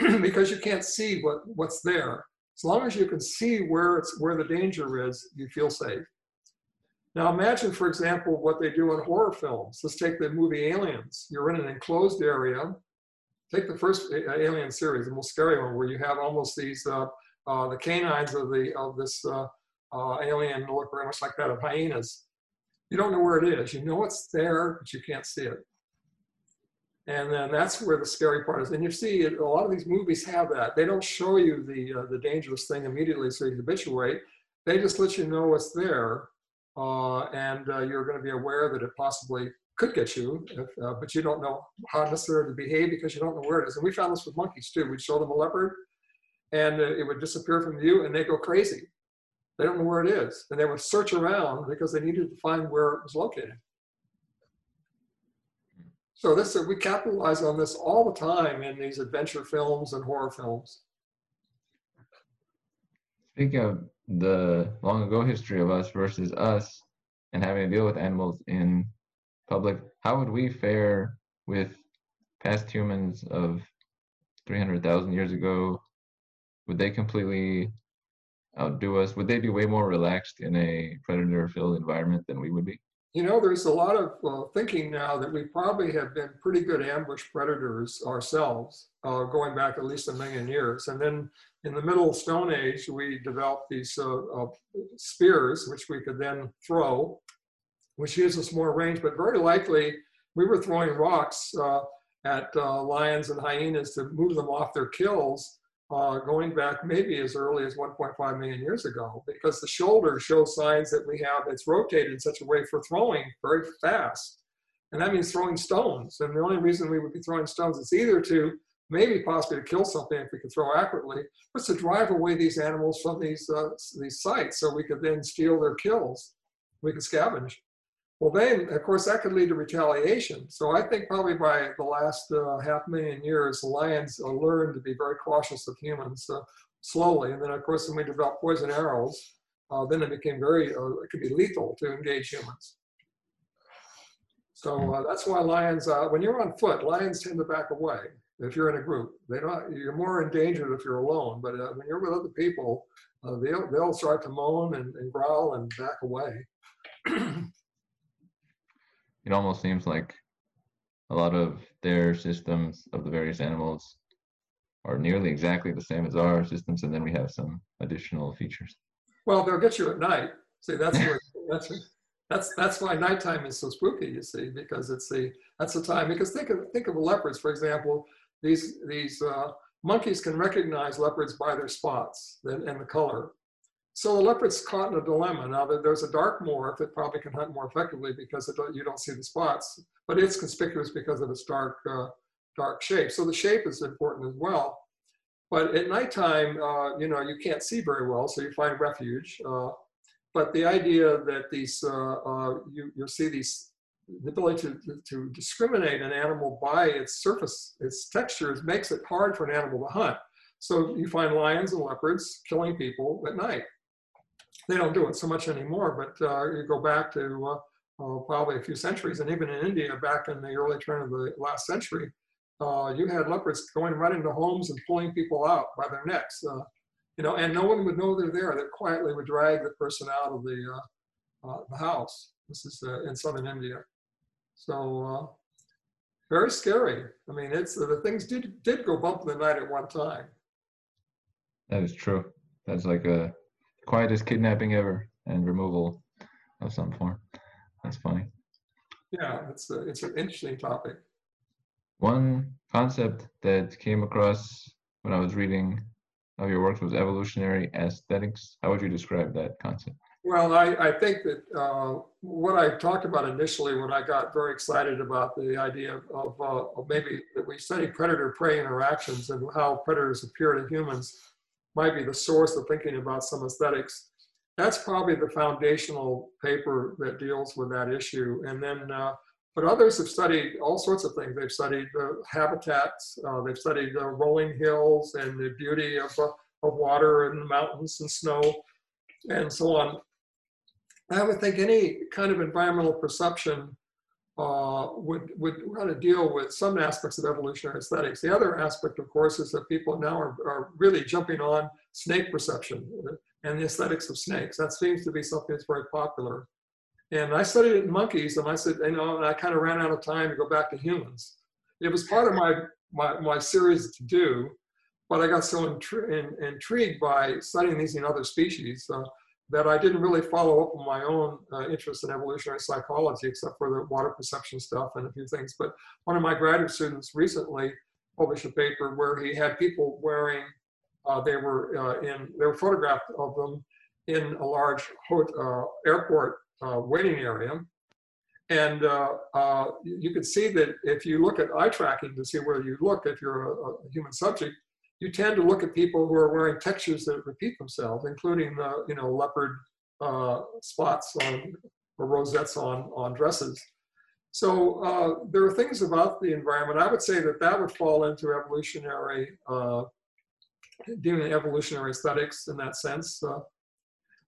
because you can't see what, what's there. As long as you can see where, it's, where the danger is, you feel safe. Now imagine, for example, what they do in horror films. Let's take the movie Aliens. You're in an enclosed area. Take the first Alien series, the most scary one, where you have almost these, uh, uh, the canines of, the, of this uh, uh, alien look very much like that of hyenas. You don't know where it is. You know it's there, but you can't see it. And then that's where the scary part is. And you see, a lot of these movies have that. They don't show you the, uh, the dangerous thing immediately so you habituate. They just let you know it's there uh, and uh, you're going to be aware that it possibly could get you, if, uh, but you don't know how necessarily to behave because you don't know where it is. And we found this with monkeys too. We'd show them a leopard, and uh, it would disappear from view, and they go crazy. They don't know where it is, and they would search around because they needed to find where it was located. So this we capitalize on this all the time in these adventure films and horror films. Speaking of the long ago history of us versus us and having to deal with animals in public, how would we fare with past humans of 300,000 years ago? Would they completely outdo us? Would they be way more relaxed in a predator filled environment than we would be? You know, there's a lot of uh, thinking now that we probably have been pretty good ambush predators ourselves, uh, going back at least a million years. And then in the middle Stone Age, we developed these uh, uh, spears, which we could then throw, which gives us more range, but very likely we were throwing rocks uh, at uh, lions and hyenas to move them off their kills, uh, going back maybe as early as 1.5 million years ago, because the shoulder shows signs that we have, it's rotated in such a way for throwing very fast. And that means throwing stones. And the only reason we would be throwing stones is either to maybe possibly to kill something if we could throw accurately, but to drive away these animals from these, uh, these sites so we could then steal their kills. We could scavenge. Well, then, of course, that could lead to retaliation. So I think probably by the last uh, half million years, lions uh, learned to be very cautious of humans uh, slowly. And then, of course, when we developed poison arrows, uh, then it became very, uh, it could be lethal to engage humans. So uh, that's why lions, when you're on foot, lions tend to back away if you're in a group. They don't. You're more endangered if you're alone. But uh, when you're with other people, uh, they'll they'll start to moan and, and growl and back away. it almost seems like a lot of their systems of the various animals are nearly exactly the same as our systems, and then we have some additional features. Well, they'll get you at night. See, that's where, that's that's that's why nighttime is so spooky. You see, because it's the that's the time. Because think of think of leopards, for example. These these uh, monkeys can recognize leopards by their spots and, and the color. So the leopard's caught in a dilemma. Now that there's a dark morph, it probably can hunt more effectively because don't, you don't see the spots, but it's conspicuous because of its dark, uh, dark shape. So the shape is important as well. But at nighttime, uh, you know, you can't see very well, so you find refuge. Uh, but the idea that these, uh, uh, you, you'll see these, the ability to, to discriminate an animal by its surface, its textures, makes it hard for an animal to hunt. So you find lions and leopards killing people at night they don't do it so much anymore, but uh, you go back to uh, uh, probably a few centuries, and even in India, back in the early turn of the last century, uh, you had leopards going right into homes and pulling people out by their necks, uh, you know, and no one would know they're there. They quietly would drag the person out of the, uh, the house. This is in southern India. So very scary. I mean, it's the things did did go bump in the night at one time. That is true. That's like a quietest kidnapping ever and removal of some form. That's funny. Yeah, it's a, it's an interesting topic. One concept that came across when I was reading of your works was evolutionary aesthetics. How would you describe that concept? Well, I, I think that uh, what I talked about initially when I got very excited about the idea of, of, uh, of maybe that we study predator-prey interactions and how predators appear to humans might be the source of thinking about some aesthetics. That's probably the foundational paper that deals with that issue. And then, uh, but others have studied all sorts of things. They've studied the habitats, uh, they've studied the rolling hills and the beauty of, uh, of water and mountains and snow and so on. I would think any kind of environmental perception uh, would, would kind of deal with some aspects of evolutionary aesthetics. The other aspect, of course, is that people now are, are really jumping on snake perception and the aesthetics of snakes. That seems to be something that's very popular. And I studied it in monkeys, and I said, you know, and I kind of ran out of time to go back to humans. It was part of my, my, my series to do, but I got so intri in, intrigued by studying these in other species. Uh, that I didn't really follow up on my own uh, interest in evolutionary psychology, except for the water perception stuff and a few things. But one of my graduate students recently published a paper where he had people wearing, uh, they were uh, in, they were photographed of them in a large uh, airport uh, waiting area. And uh, you can see that if you look at eye tracking to see where you look, if you're a, a human subject, you tend to look at people who are wearing textures that repeat themselves, including the you know leopard uh, spots on or rosettes on on dresses. So uh, there are things about the environment. I would say that that would fall into evolutionary, uh, dealing evolutionary aesthetics in that sense. Uh,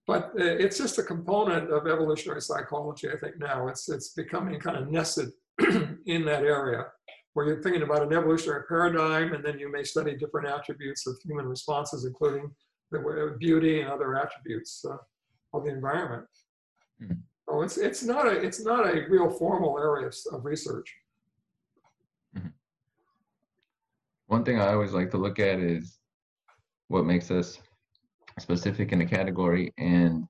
but it's just a component of evolutionary psychology. I think now it's it's becoming kind of nested in that area where you're thinking about an evolutionary paradigm, and then you may study different attributes of human responses, including the beauty and other attributes uh, of the environment. Mm. So it's it's not a it's not a real formal area of, of research. Mm-hmm. One thing I always like to look at is what makes us specific in a category, and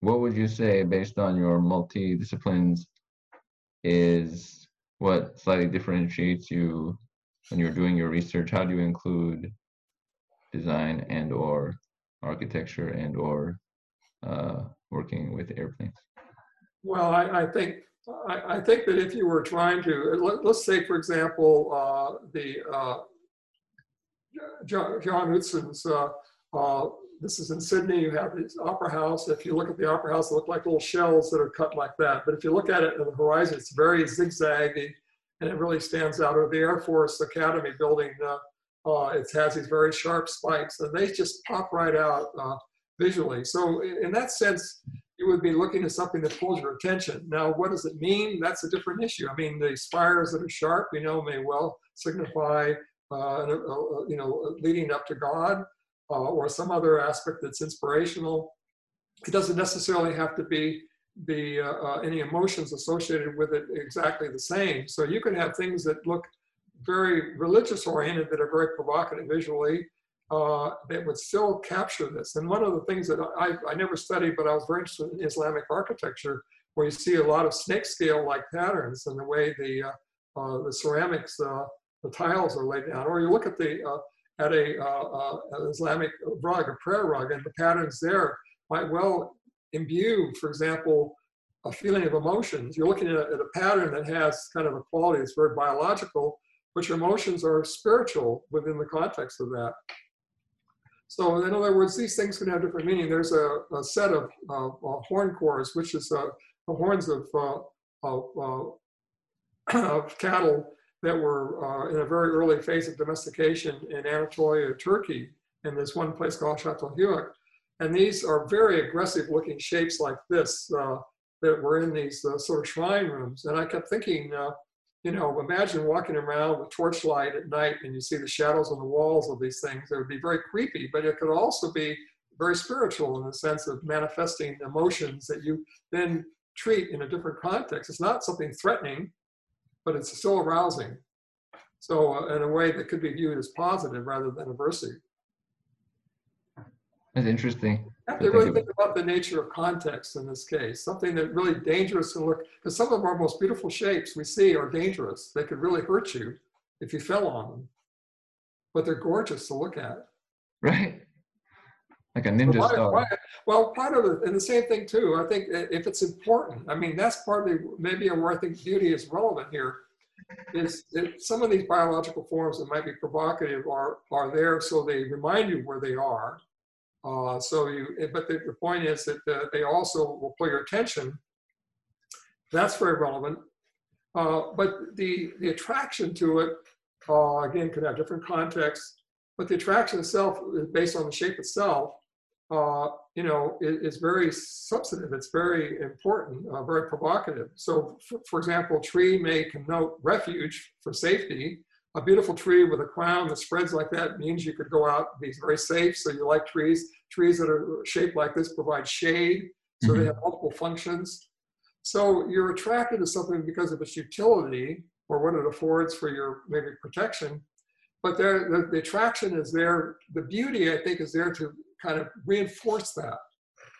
what would you say, based on your multi disciplines, is what slightly differentiates you when you're doing your research? How do you include design and or architecture and or uh, working with airplanes? Well, I, I think I, I, think that if you were trying to let, us say, for example, uh, the uh, John, Utzon's uh, uh, this is in Sydney, you have this opera house. If you look at the opera house, it look like little shells that are cut like that. But if you look at it in the horizon, it's very zigzaggy and it really stands out. Or the Air Force Academy building, uh, uh, it has these very sharp spikes and they just pop right out uh, visually. So in that sense, you would be looking at something that pulls your attention. Now, what does it mean? That's a different issue. I mean, the spires that are sharp, we know, may well signify, uh, you know, leading up to God uh, or some other aspect that's inspirational. It doesn't necessarily have to be be uh, uh, any emotions associated with it exactly the same. So you can have things that look very religious oriented that are very provocative visually, uh, that would still capture this. And one of the things that I, I never studied, but I was very interested in Islamic architecture, where you see a lot of snake scale like patterns and the way the, uh, uh, the ceramics, uh, the tiles are laid down. Or you look at the uh, at a uh, an Islamic rug, a prayer rug, and the patterns there might well imbue, for example, a feeling of emotions. You're looking at a, at a pattern that has kind of a quality that's very biological, but your emotions are spiritual within the context of that. So in other words, these things can have different meaning. There's a, a set of uh, uh, horn cores, which is uh, the horns of, uh, uh, of, cattle that were uh, in a very early phase of domestication in Anatolia, Turkey, in this one place called Çatalhöyük. And these are very aggressive looking shapes like this uh, that were in these uh, sort of shrine rooms. And I kept thinking, uh, you know, imagine walking around with torchlight at night and you see the shadows on the walls of these things. It would be very creepy, but it could also be very spiritual in the sense of manifesting emotions that you then treat in a different context. It's not something threatening, but it's still arousing. So, uh, in a way that could be viewed as positive rather than aversive. That's interesting. You have to really think about the nature of context in this case. Something that really dangerous to look, because some of our most beautiful shapes we see are dangerous. They could really hurt you if you fell on them, but they're gorgeous to look at. Right. Like a ninja star. well, part of it, and the same thing too. I think if it's important, I mean, that's partly maybe where I think beauty is relevant here. Is that some of these biological forms that might be provocative are are there so they remind you where they are, uh, so you, but the, the point is that uh, they also will pull your attention. That's very relevant. Uh, but the, the attraction to it, uh, again, could have different contexts, but the attraction itself is based on the shape itself, uh, you know, is, is, very substantive. It's very important, uh, very provocative. So, for, for example, tree may connote refuge for safety, a beautiful tree with a crown that spreads like that means you could go out and be very safe. So you like trees. Trees that are shaped like this provide shade. So mm-hmm. they have multiple functions. So you're attracted to something because of its utility or what it affords for your maybe protection. But there, the, the attraction is there. The beauty, I think, is there to kind of reinforce that.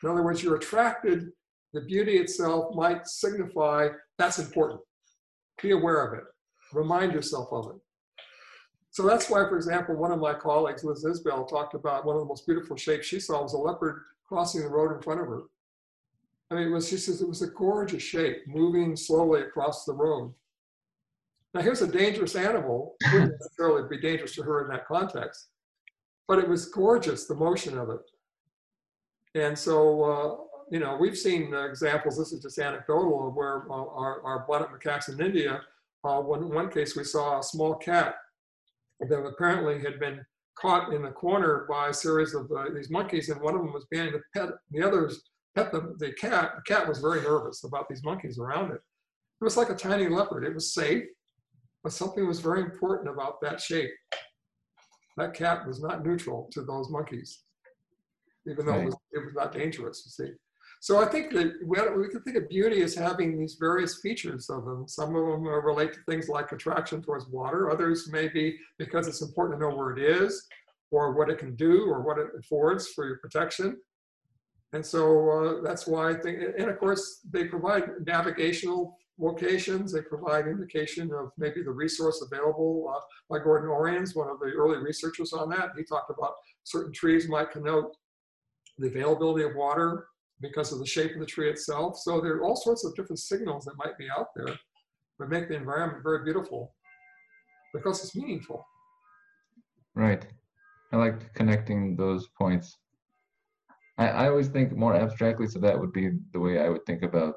In other words, you're attracted. The beauty itself might signify that's important. Be aware of it. Remind yourself of it. So that's why, for example, one of my colleagues, Lynne Isbell, talked about one of the most beautiful shapes she saw was a leopard crossing the road in front of her. I mean, it was, she says it was a gorgeous shape, moving slowly across the road. Now, here's a dangerous animal. It wouldn't necessarily be dangerous to her in that context, but it was gorgeous, the motion of it. And so, uh, you know, we've seen examples, this is just anecdotal, of where uh, our, our bonnet macaques in India, uh, one, one case we saw a small cat that apparently had been caught in the corner by a series of uh, these monkeys, and one of them was beginning to pet the others pet the, the cat. The cat was very nervous about these monkeys around it. It was like a tiny leopard. It was safe, but something was very important about that shape. That cat was not neutral to those monkeys, even though it was, it was not dangerous, you see. So I think that we, we can think of beauty as having these various features of them. Some of them relate to things like attraction towards water. Others may be because it's important to know where it is or what it can do or what it affords for your protection. And so uh, that's why I think, and of course, they provide navigational locations. They provide indication of maybe the resource available. Uh, like Gordon Orians, one of the early researchers on that, he talked about certain trees might connote the availability of water because of the shape of the tree itself. So there are all sorts of different signals that might be out there that make the environment very beautiful because it's meaningful. Right. I like connecting those points. I, I always think more abstractly, so that would be the way I would think about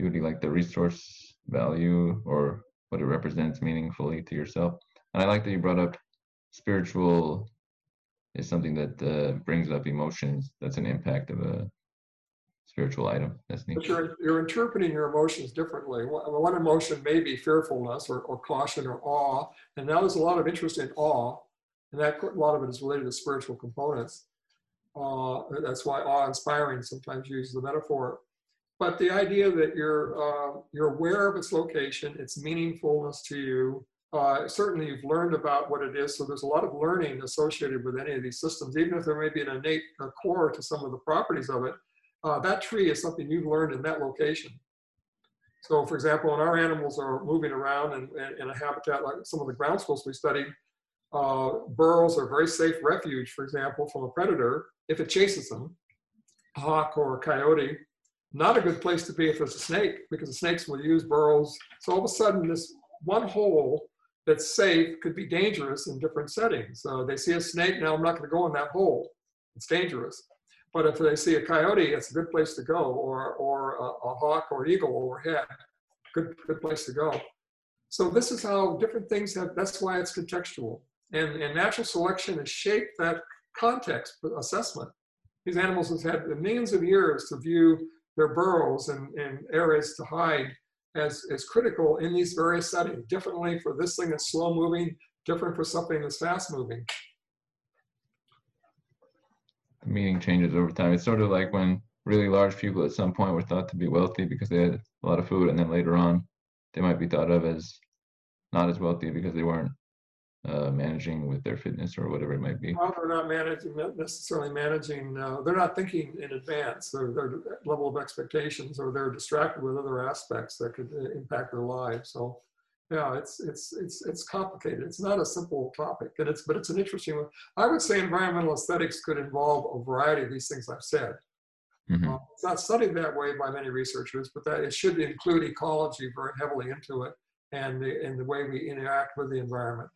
like the resource value or what it represents meaningfully to yourself. And I like that you brought up spiritual is something that uh, brings up emotions. That's an impact of a spiritual item. That's neat. But you're, you're interpreting your emotions differently. One emotion may be fearfulness or, or caution or awe. And now there's a lot of interest in awe. And that a lot of it is related to spiritual components. Uh, that's why awe-inspiring sometimes uses the metaphor. But the idea that you're uh, you're aware of its location, its meaningfulness to you, uh, certainly you've learned about what it is. So there's a lot of learning associated with any of these systems, even if there may be an innate uh, core to some of the properties of it. Uh, that tree is something you've learned in that location. So for example, when our animals are moving around in, in, in a habitat like some of the ground squirrels we studied, uh, burrows are very safe refuge, for example, from a predator if it chases them, a hawk or a coyote. Not a good place to be if there's a snake because the snakes will use burrows. So all of a sudden, this one hole that's safe could be dangerous in different settings. So they see a snake, now I'm not going to go in that hole. It's dangerous. But if they see a coyote, it's a good place to go, or, or a, a hawk or eagle overhead, good, good place to go. So this is how different things have, that's why it's contextual. And, and natural selection has shaped that context assessment. These animals have had millions of years to view their burrows and, and areas to hide as, as critical in these various settings, differently for this thing that's slow moving, different for something that's fast moving. The meaning changes over time. It's sort of like when really large people at some point were thought to be wealthy because they had a lot of food, and then later on, they might be thought of as not as wealthy because they weren't uh, managing with their fitness or whatever it might be? Well, they're not managing, not necessarily managing, uh, they're not thinking in advance, their, their level of expectations, or they're distracted with other aspects that could uh, impact their lives. So, yeah, it's it's it's it's complicated. It's not a simple topic, and it's but it's an interesting one. I would say environmental aesthetics could involve a variety of these things I've said. Mm-hmm. Uh, it's not studied that way by many researchers, but that it should include ecology very heavily into it, and the and the way we interact with the environment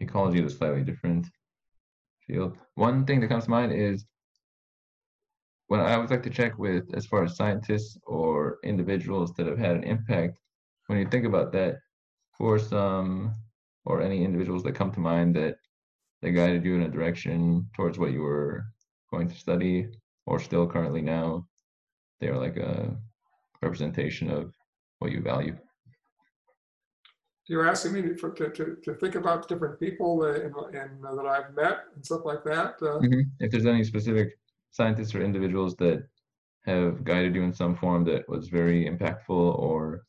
ecology is a slightly different field. One thing that comes to mind is when I would like to check with as far as scientists or individuals that have had an impact, when you think about that, for some or any individuals that come to mind that they guided you in a direction towards what you were going to study or still currently now, they're like a representation of what you value you're asking me to, to, to think about different people and, and uh, that I've met and stuff like that. Uh, mm-hmm. If there's any specific scientists or individuals that have guided you in some form that was very impactful, or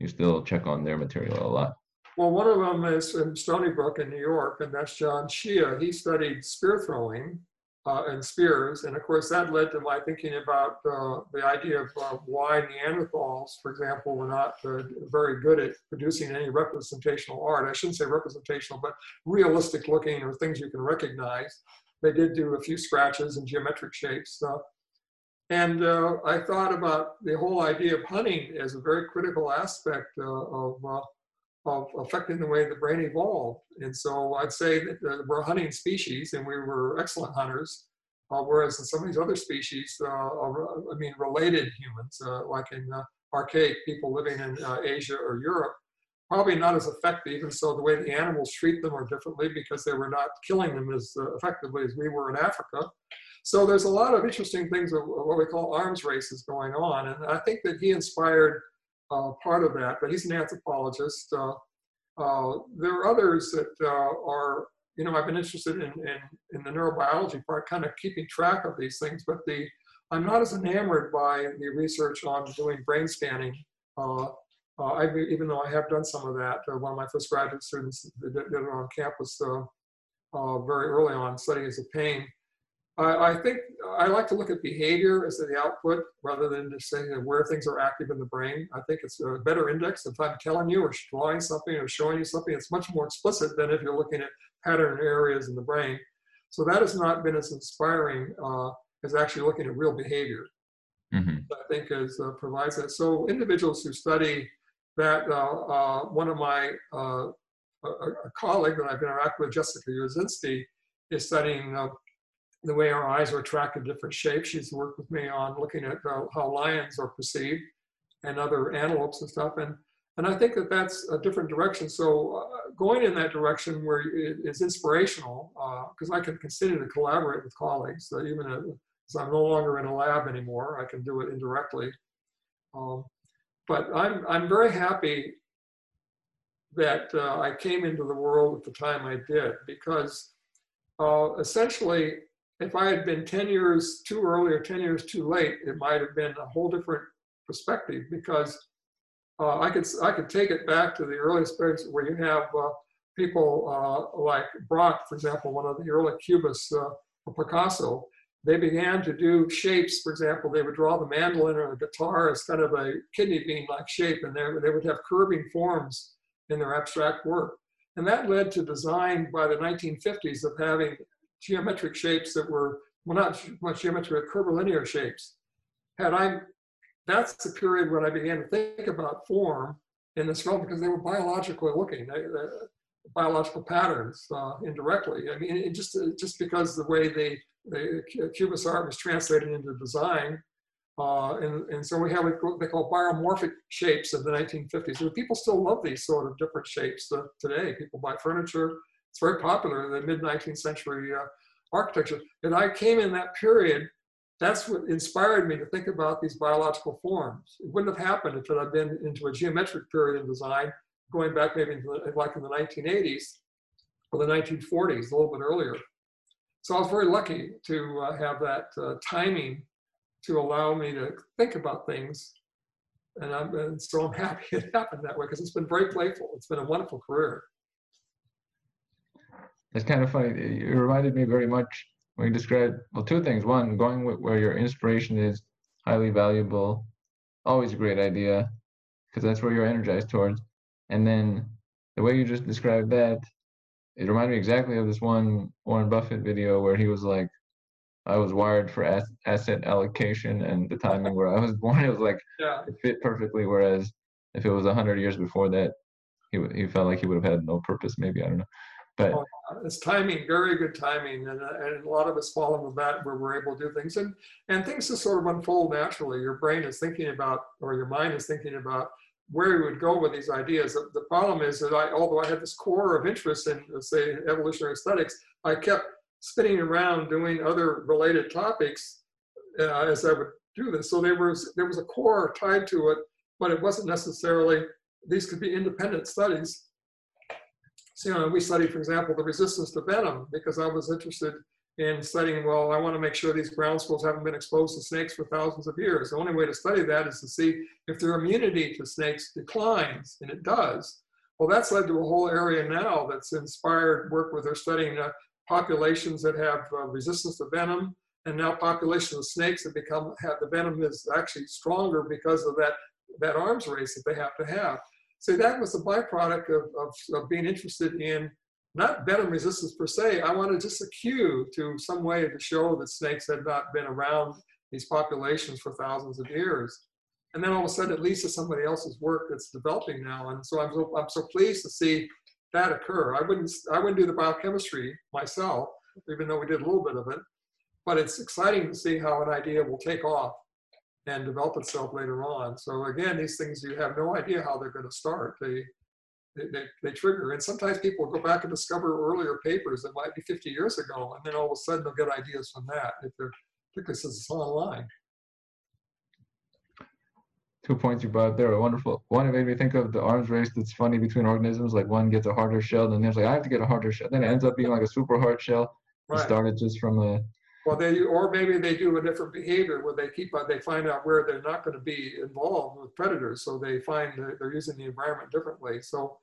you still check on their material a lot. Well, one of them is in Stony Brook in New York, and that's John Shea. He studied spear throwing uh, and spears. And of course, that led to my thinking about uh, the idea of uh, why Neanderthals, for example, were not uh, very good at producing any representational art. I shouldn't say representational, but realistic looking or things you can recognize. They did do a few scratches and geometric shapes. And uh, I thought about the whole idea of hunting as a very critical aspect uh, of of affecting the way the brain evolved. And so I'd say that uh, we're a hunting species and we were excellent hunters, uh, whereas in some of these other species, uh, are, I mean, related humans, uh, like in uh, archaic people living in uh, Asia or Europe, probably not as effective. And so the way the animals treat them are differently because they were not killing them as effectively as we were in Africa. So there's a lot of interesting things of what we call arms races going on. And I think that he inspired uh, part of that, but he's an anthropologist. Uh, uh, there are others that uh, are, you know, I've been interested in, in, in, the neurobiology part, kind of keeping track of these things, but the, I'm not as enamored by the research on doing brain scanning. Uh, uh, I, even though I have done some of that, one of my first graduate students did, did it on campus very early on, studying as a pain. I, I think I like to look at behavior as the output rather than just saying where things are active in the brain. I think it's a better index if I'm telling you or drawing something or showing you something. It's much more explicit than if you're looking at pattern areas in the brain. So that has not been as inspiring uh, as actually looking at real behavior. Mm-hmm. I think as uh, provides that. So individuals who study that, uh, uh one of my uh, a, a, colleague that I've interacted with, Jessica Yorzinski, is studying uh, the way our eyes are attracted to different shapes. She's worked with me on looking at how, how lions are perceived and other antelopes and stuff. And, and I think that that's a different direction. So uh, going in that direction where it is inspirational, because uh, I can continue to collaborate with colleagues, even as I'm no longer in a lab anymore, I can do it indirectly. Um, but I'm, I'm very happy that uh, I came into the world at the time I did because uh, essentially if I had been 10 years too early or 10 years too late, it might have been a whole different perspective because uh, I could I could take it back to the earliest periods where you have uh, people uh, like Braque, for example, one of the early Cubists, uh, or Picasso. They began to do shapes. For example, they would draw the mandolin or the guitar as kind of a kidney bean-like shape, and they would have curving forms in their abstract work. And that led to design by the 1950s of having geometric shapes that were, well, not much geometric, but curvilinear shapes. Had I, that's the period when I began to think about form in this realm because they were biologically looking, they, biological patterns uh, indirectly. I mean, it just just because the way they, the Cubist art was translated into design, uh, and, and so we have what they call biomorphic shapes of the 1950s. And people still love these sort of different shapes uh, today. People buy furniture. It's very popular in the mid 19th century uh, architecture. And I came in that period. That's what inspired me to think about these biological forms. It wouldn't have happened if it had been into a geometric period in design, going back maybe the, like in the 1980s or the 1940s, a little bit earlier. So I was very lucky to uh, have that uh, timing to allow me to think about things. And, I'm, and so I'm happy it happened that way because it's been very playful. It's been a wonderful career. It's kind of funny. It reminded me very much when you described, well, two things. One, going where your inspiration is highly valuable, always a great idea because that's where you're energized towards. And then the way you just described that, it reminded me exactly of this one Warren Buffett video where he was like, I was wired for as- asset allocation and the timing where I was born, it was like yeah. it fit perfectly. Whereas if it was a hundred years before that, he he felt like he would have had no purpose. Maybe I don't know, but oh, it's timing, very good timing, and uh, and a lot of us fall into that where we're able to do things, and and things just sort of unfold naturally. Your brain is thinking about, or your mind is thinking about where you would go with these ideas. The, the problem is that I, although I had this core of interest in, say, evolutionary aesthetics, I kept spinning around doing other related topics uh, as I would do this. So there was there was a core tied to it, but it wasn't necessarily these could be independent studies. So you know, we studied, for example, the resistance to venom because I was interested in studying. Well, I want to make sure these ground squirrels haven't been exposed to snakes for thousands of years. The only way to study that is to see if their immunity to snakes declines, and it does. Well, that's led to a whole area now that's inspired work where they're studying uh, populations that have uh, resistance to venom, and now populations of snakes that become have the venom is actually stronger because of that that arms race that they have to have. So that was a byproduct of, of, of being interested in not venom resistance per se. I wanted just a cue to some way to show that snakes had not been around these populations for thousands of years. And then all of a sudden it leads to somebody else's work that's developing now. And so I'm so, I'm so pleased to see that occur. I wouldn't I wouldn't do the biochemistry myself, even though we did a little bit of it. But it's exciting to see how an idea will take off and develop itself later on. So again, these things you have no idea how they're going to start. They they, they, trigger. And sometimes people go back and discover earlier papers that might be 50 years ago, and then all of a sudden they'll get ideas from that, if they're, particularly since it's online two points you brought up there are wonderful. One, it made me think of the arms race that's funny between organisms. Like one gets a harder shell, and there's like, I have to get a harder shell. Then it ends up being like a super hard shell. Right. It started just from a. Well, they or maybe they do a different behavior where they keep they find out where they're not going to be involved with predators, so they find they're using the environment differently. So,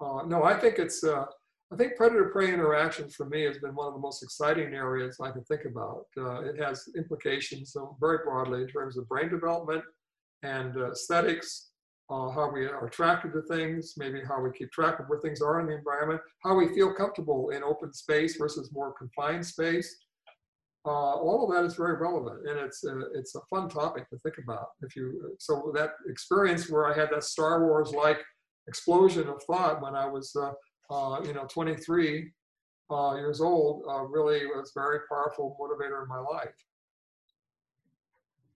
uh, no, I think it's. Uh, I think predator-prey interactions for me has been one of the most exciting areas I can think about. Uh, it has implications very broadly in terms of brain development, and uh, aesthetics, uh, how we are attracted to things, maybe how we keep track of where things are in the environment, how we feel comfortable in open space versus more confined space. Uh, all of that is very relevant, and it's a, it's a fun topic to think about. If you so that experience where I had that Star Wars like explosion of thought when I was uh, uh, you know 23 uh, years old really was very powerful motivator in my life.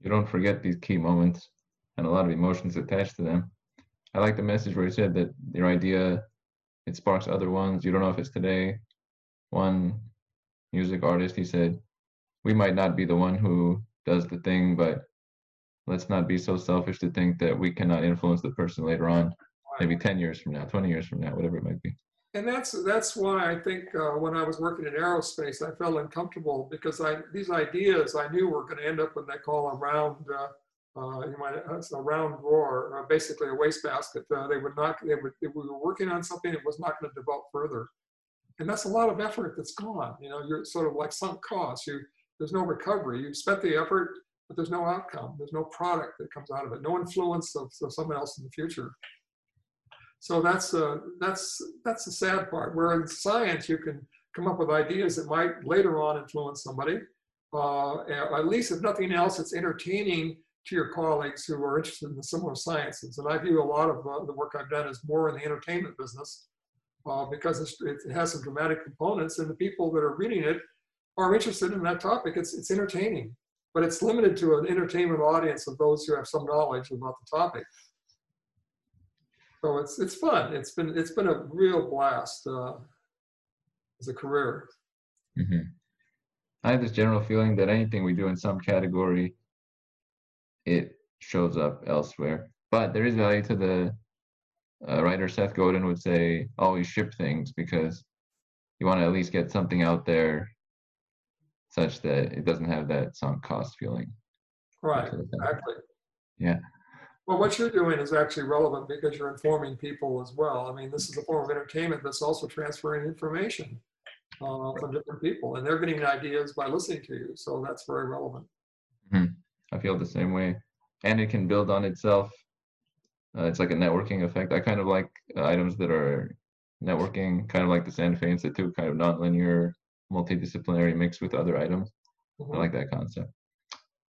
You don't forget these key moments and a lot of emotions attached to them. I like the message where he said that your idea it sparks other ones. You don't know if it's today. One music artist, he said, we might not be the one who does the thing, but let's not be so selfish to think that we cannot influence the person later on, maybe 10 years from now, 20 years from now, whatever it might be. And that's that's why I think uh, when I was working in aerospace, I felt uncomfortable because I these ideas I knew were going to end up what they call a round uh, Uh, you might it's a round drawer, uh, basically a wastebasket. Uh, they would not. They would. If we were working on something, it was not going to develop further, and that's a lot of effort that's gone. You know, you're sort of like sunk costs. You there's no recovery. You've spent the effort, but there's no outcome. There's no product that comes out of it. No influence of, of someone else in the future. So that's uh, that's that's the sad part. Where in science you can come up with ideas that might later on influence somebody. Uh, at least, if nothing else, it's entertaining to your colleagues who are interested in the similar sciences. And I view a lot of uh, the work I've done as more in the entertainment business uh, because it has some dramatic components, and the people that are reading it are interested in that topic. It's it's entertaining, but it's limited to an entertainment audience of those who have some knowledge about the topic. So it's it's fun. It's been it's been a real blast uh, as a career. Mm-hmm. I have this general feeling that anything we do in some category, it shows up elsewhere. But there is value to the uh, writer Seth Godin would say always ship things because you want to at least get something out there such that it doesn't have that sunk cost feeling. Right, exactly. Yeah. Well, what you're doing is actually relevant because you're informing people as well. I mean, this is a form of entertainment that's also transferring information uh, from different people, and they're getting ideas by listening to you. So that's very relevant. Mm-hmm. I feel the same way, and it can build on itself. Uh, it's like a networking effect. I kind of like uh, items that are networking, kind of like the Santa Fe Institute, kind of nonlinear, multidisciplinary mixed with other items. Mm-hmm. I like that concept.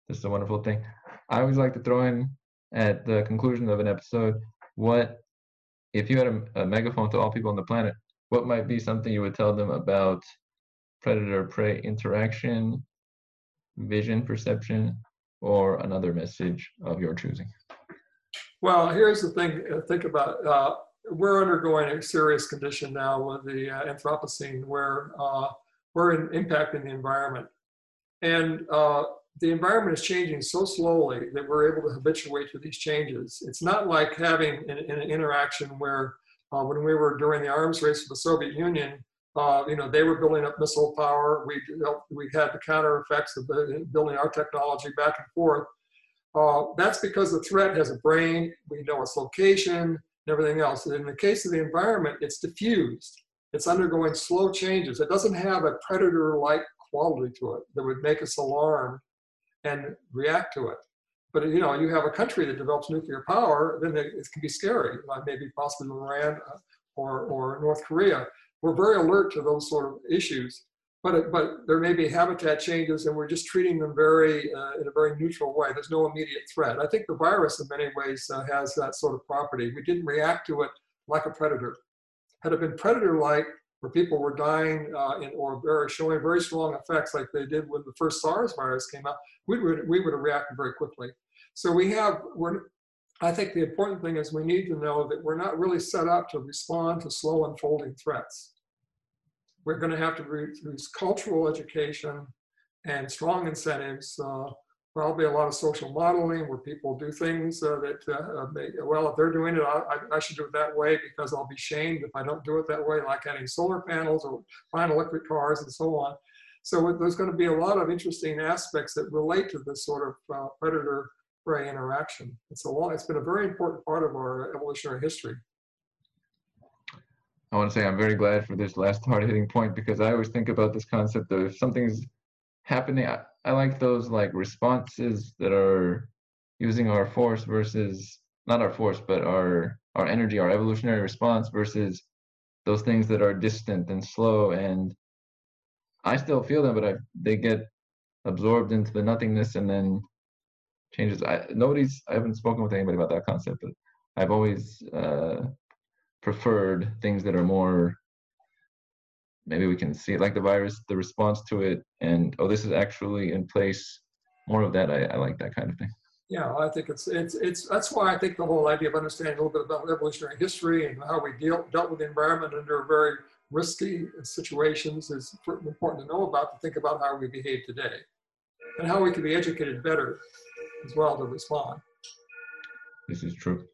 This is a wonderful thing. I always like to throw in at the conclusion of an episode, what if you had a, a megaphone to all people on the planet, what might be something you would tell them about predator prey interaction, vision perception, or another message of your choosing? Well, here's the thing uh, think about. Uh, we're undergoing a serious condition now with the uh, Anthropocene where uh, we're in, impacting the environment. And uh, the environment is changing so slowly that we're able to habituate to these changes. It's not like having an, an interaction where uh, when we were during the arms race with the Soviet Union, uh, you know, they were building up missile power. We, we had the counter effects of building our technology back and forth. Uh, that's because the threat has a brain, we know its location, and everything else. And in the case of the environment, it's diffused. It's undergoing slow changes. It doesn't have a predator-like quality to it that would make us alarmed and react to it. But you know, you have a country that develops nuclear power, then it, can be scary. Like maybe possibly Iran uh, or or North Korea. We're very alert to those sort of issues. But it, but there may be habitat changes, and we're just treating them very uh, in a very neutral way. There's no immediate threat. I think the virus, in many ways, uh, has that sort of property. We didn't react to it like a predator. Had it been predator-like, where people were dying uh, in, or very, showing very strong effects like they did when the first SARS virus came out, we would, we would have reacted very quickly. So we have, we're, I think the important thing is we need to know that we're not really set up to respond to slow unfolding threats. We're going to have to use cultural education and strong incentives uh, probably a lot of social modeling where people do things uh, that, uh, they, well, if they're doing it, I, I, should do it that way because I'll be shamed if I don't do it that way, like adding solar panels or buying electric cars and so on. So there's going to be a lot of interesting aspects that relate to this sort of uh, predator prey interaction. It's a long, it's been a very important part of our evolutionary history. I want to say I'm very glad for this last hard hitting point because I always think about this concept of if something's happening, I, I like those like responses that are using our force versus not our force, but our our energy, our evolutionary response versus those things that are distant and slow. And I still feel them, but I, they get absorbed into the nothingness and then changes. I nobody's I haven't spoken with anybody about that concept, but I've always uh, preferred things that are more maybe we can see it like the virus, the response to it, and oh, this is actually in place. More of that. I, I like that kind of thing. Yeah, I think it's it's it's that's why I think the whole idea of understanding a little bit about evolutionary history and how we deal, dealt with the environment under very risky situations is important to know about to think about how we behave today and how we can be educated better as well to respond. This is true.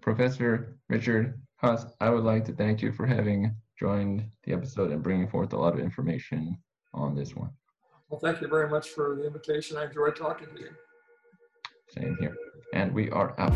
Professor Richard Coss, I would like to thank you for having joined the episode and bringing forth a lot of information on this one. Well, thank you very much for the invitation. I enjoyed talking to you. Same here. And we are out.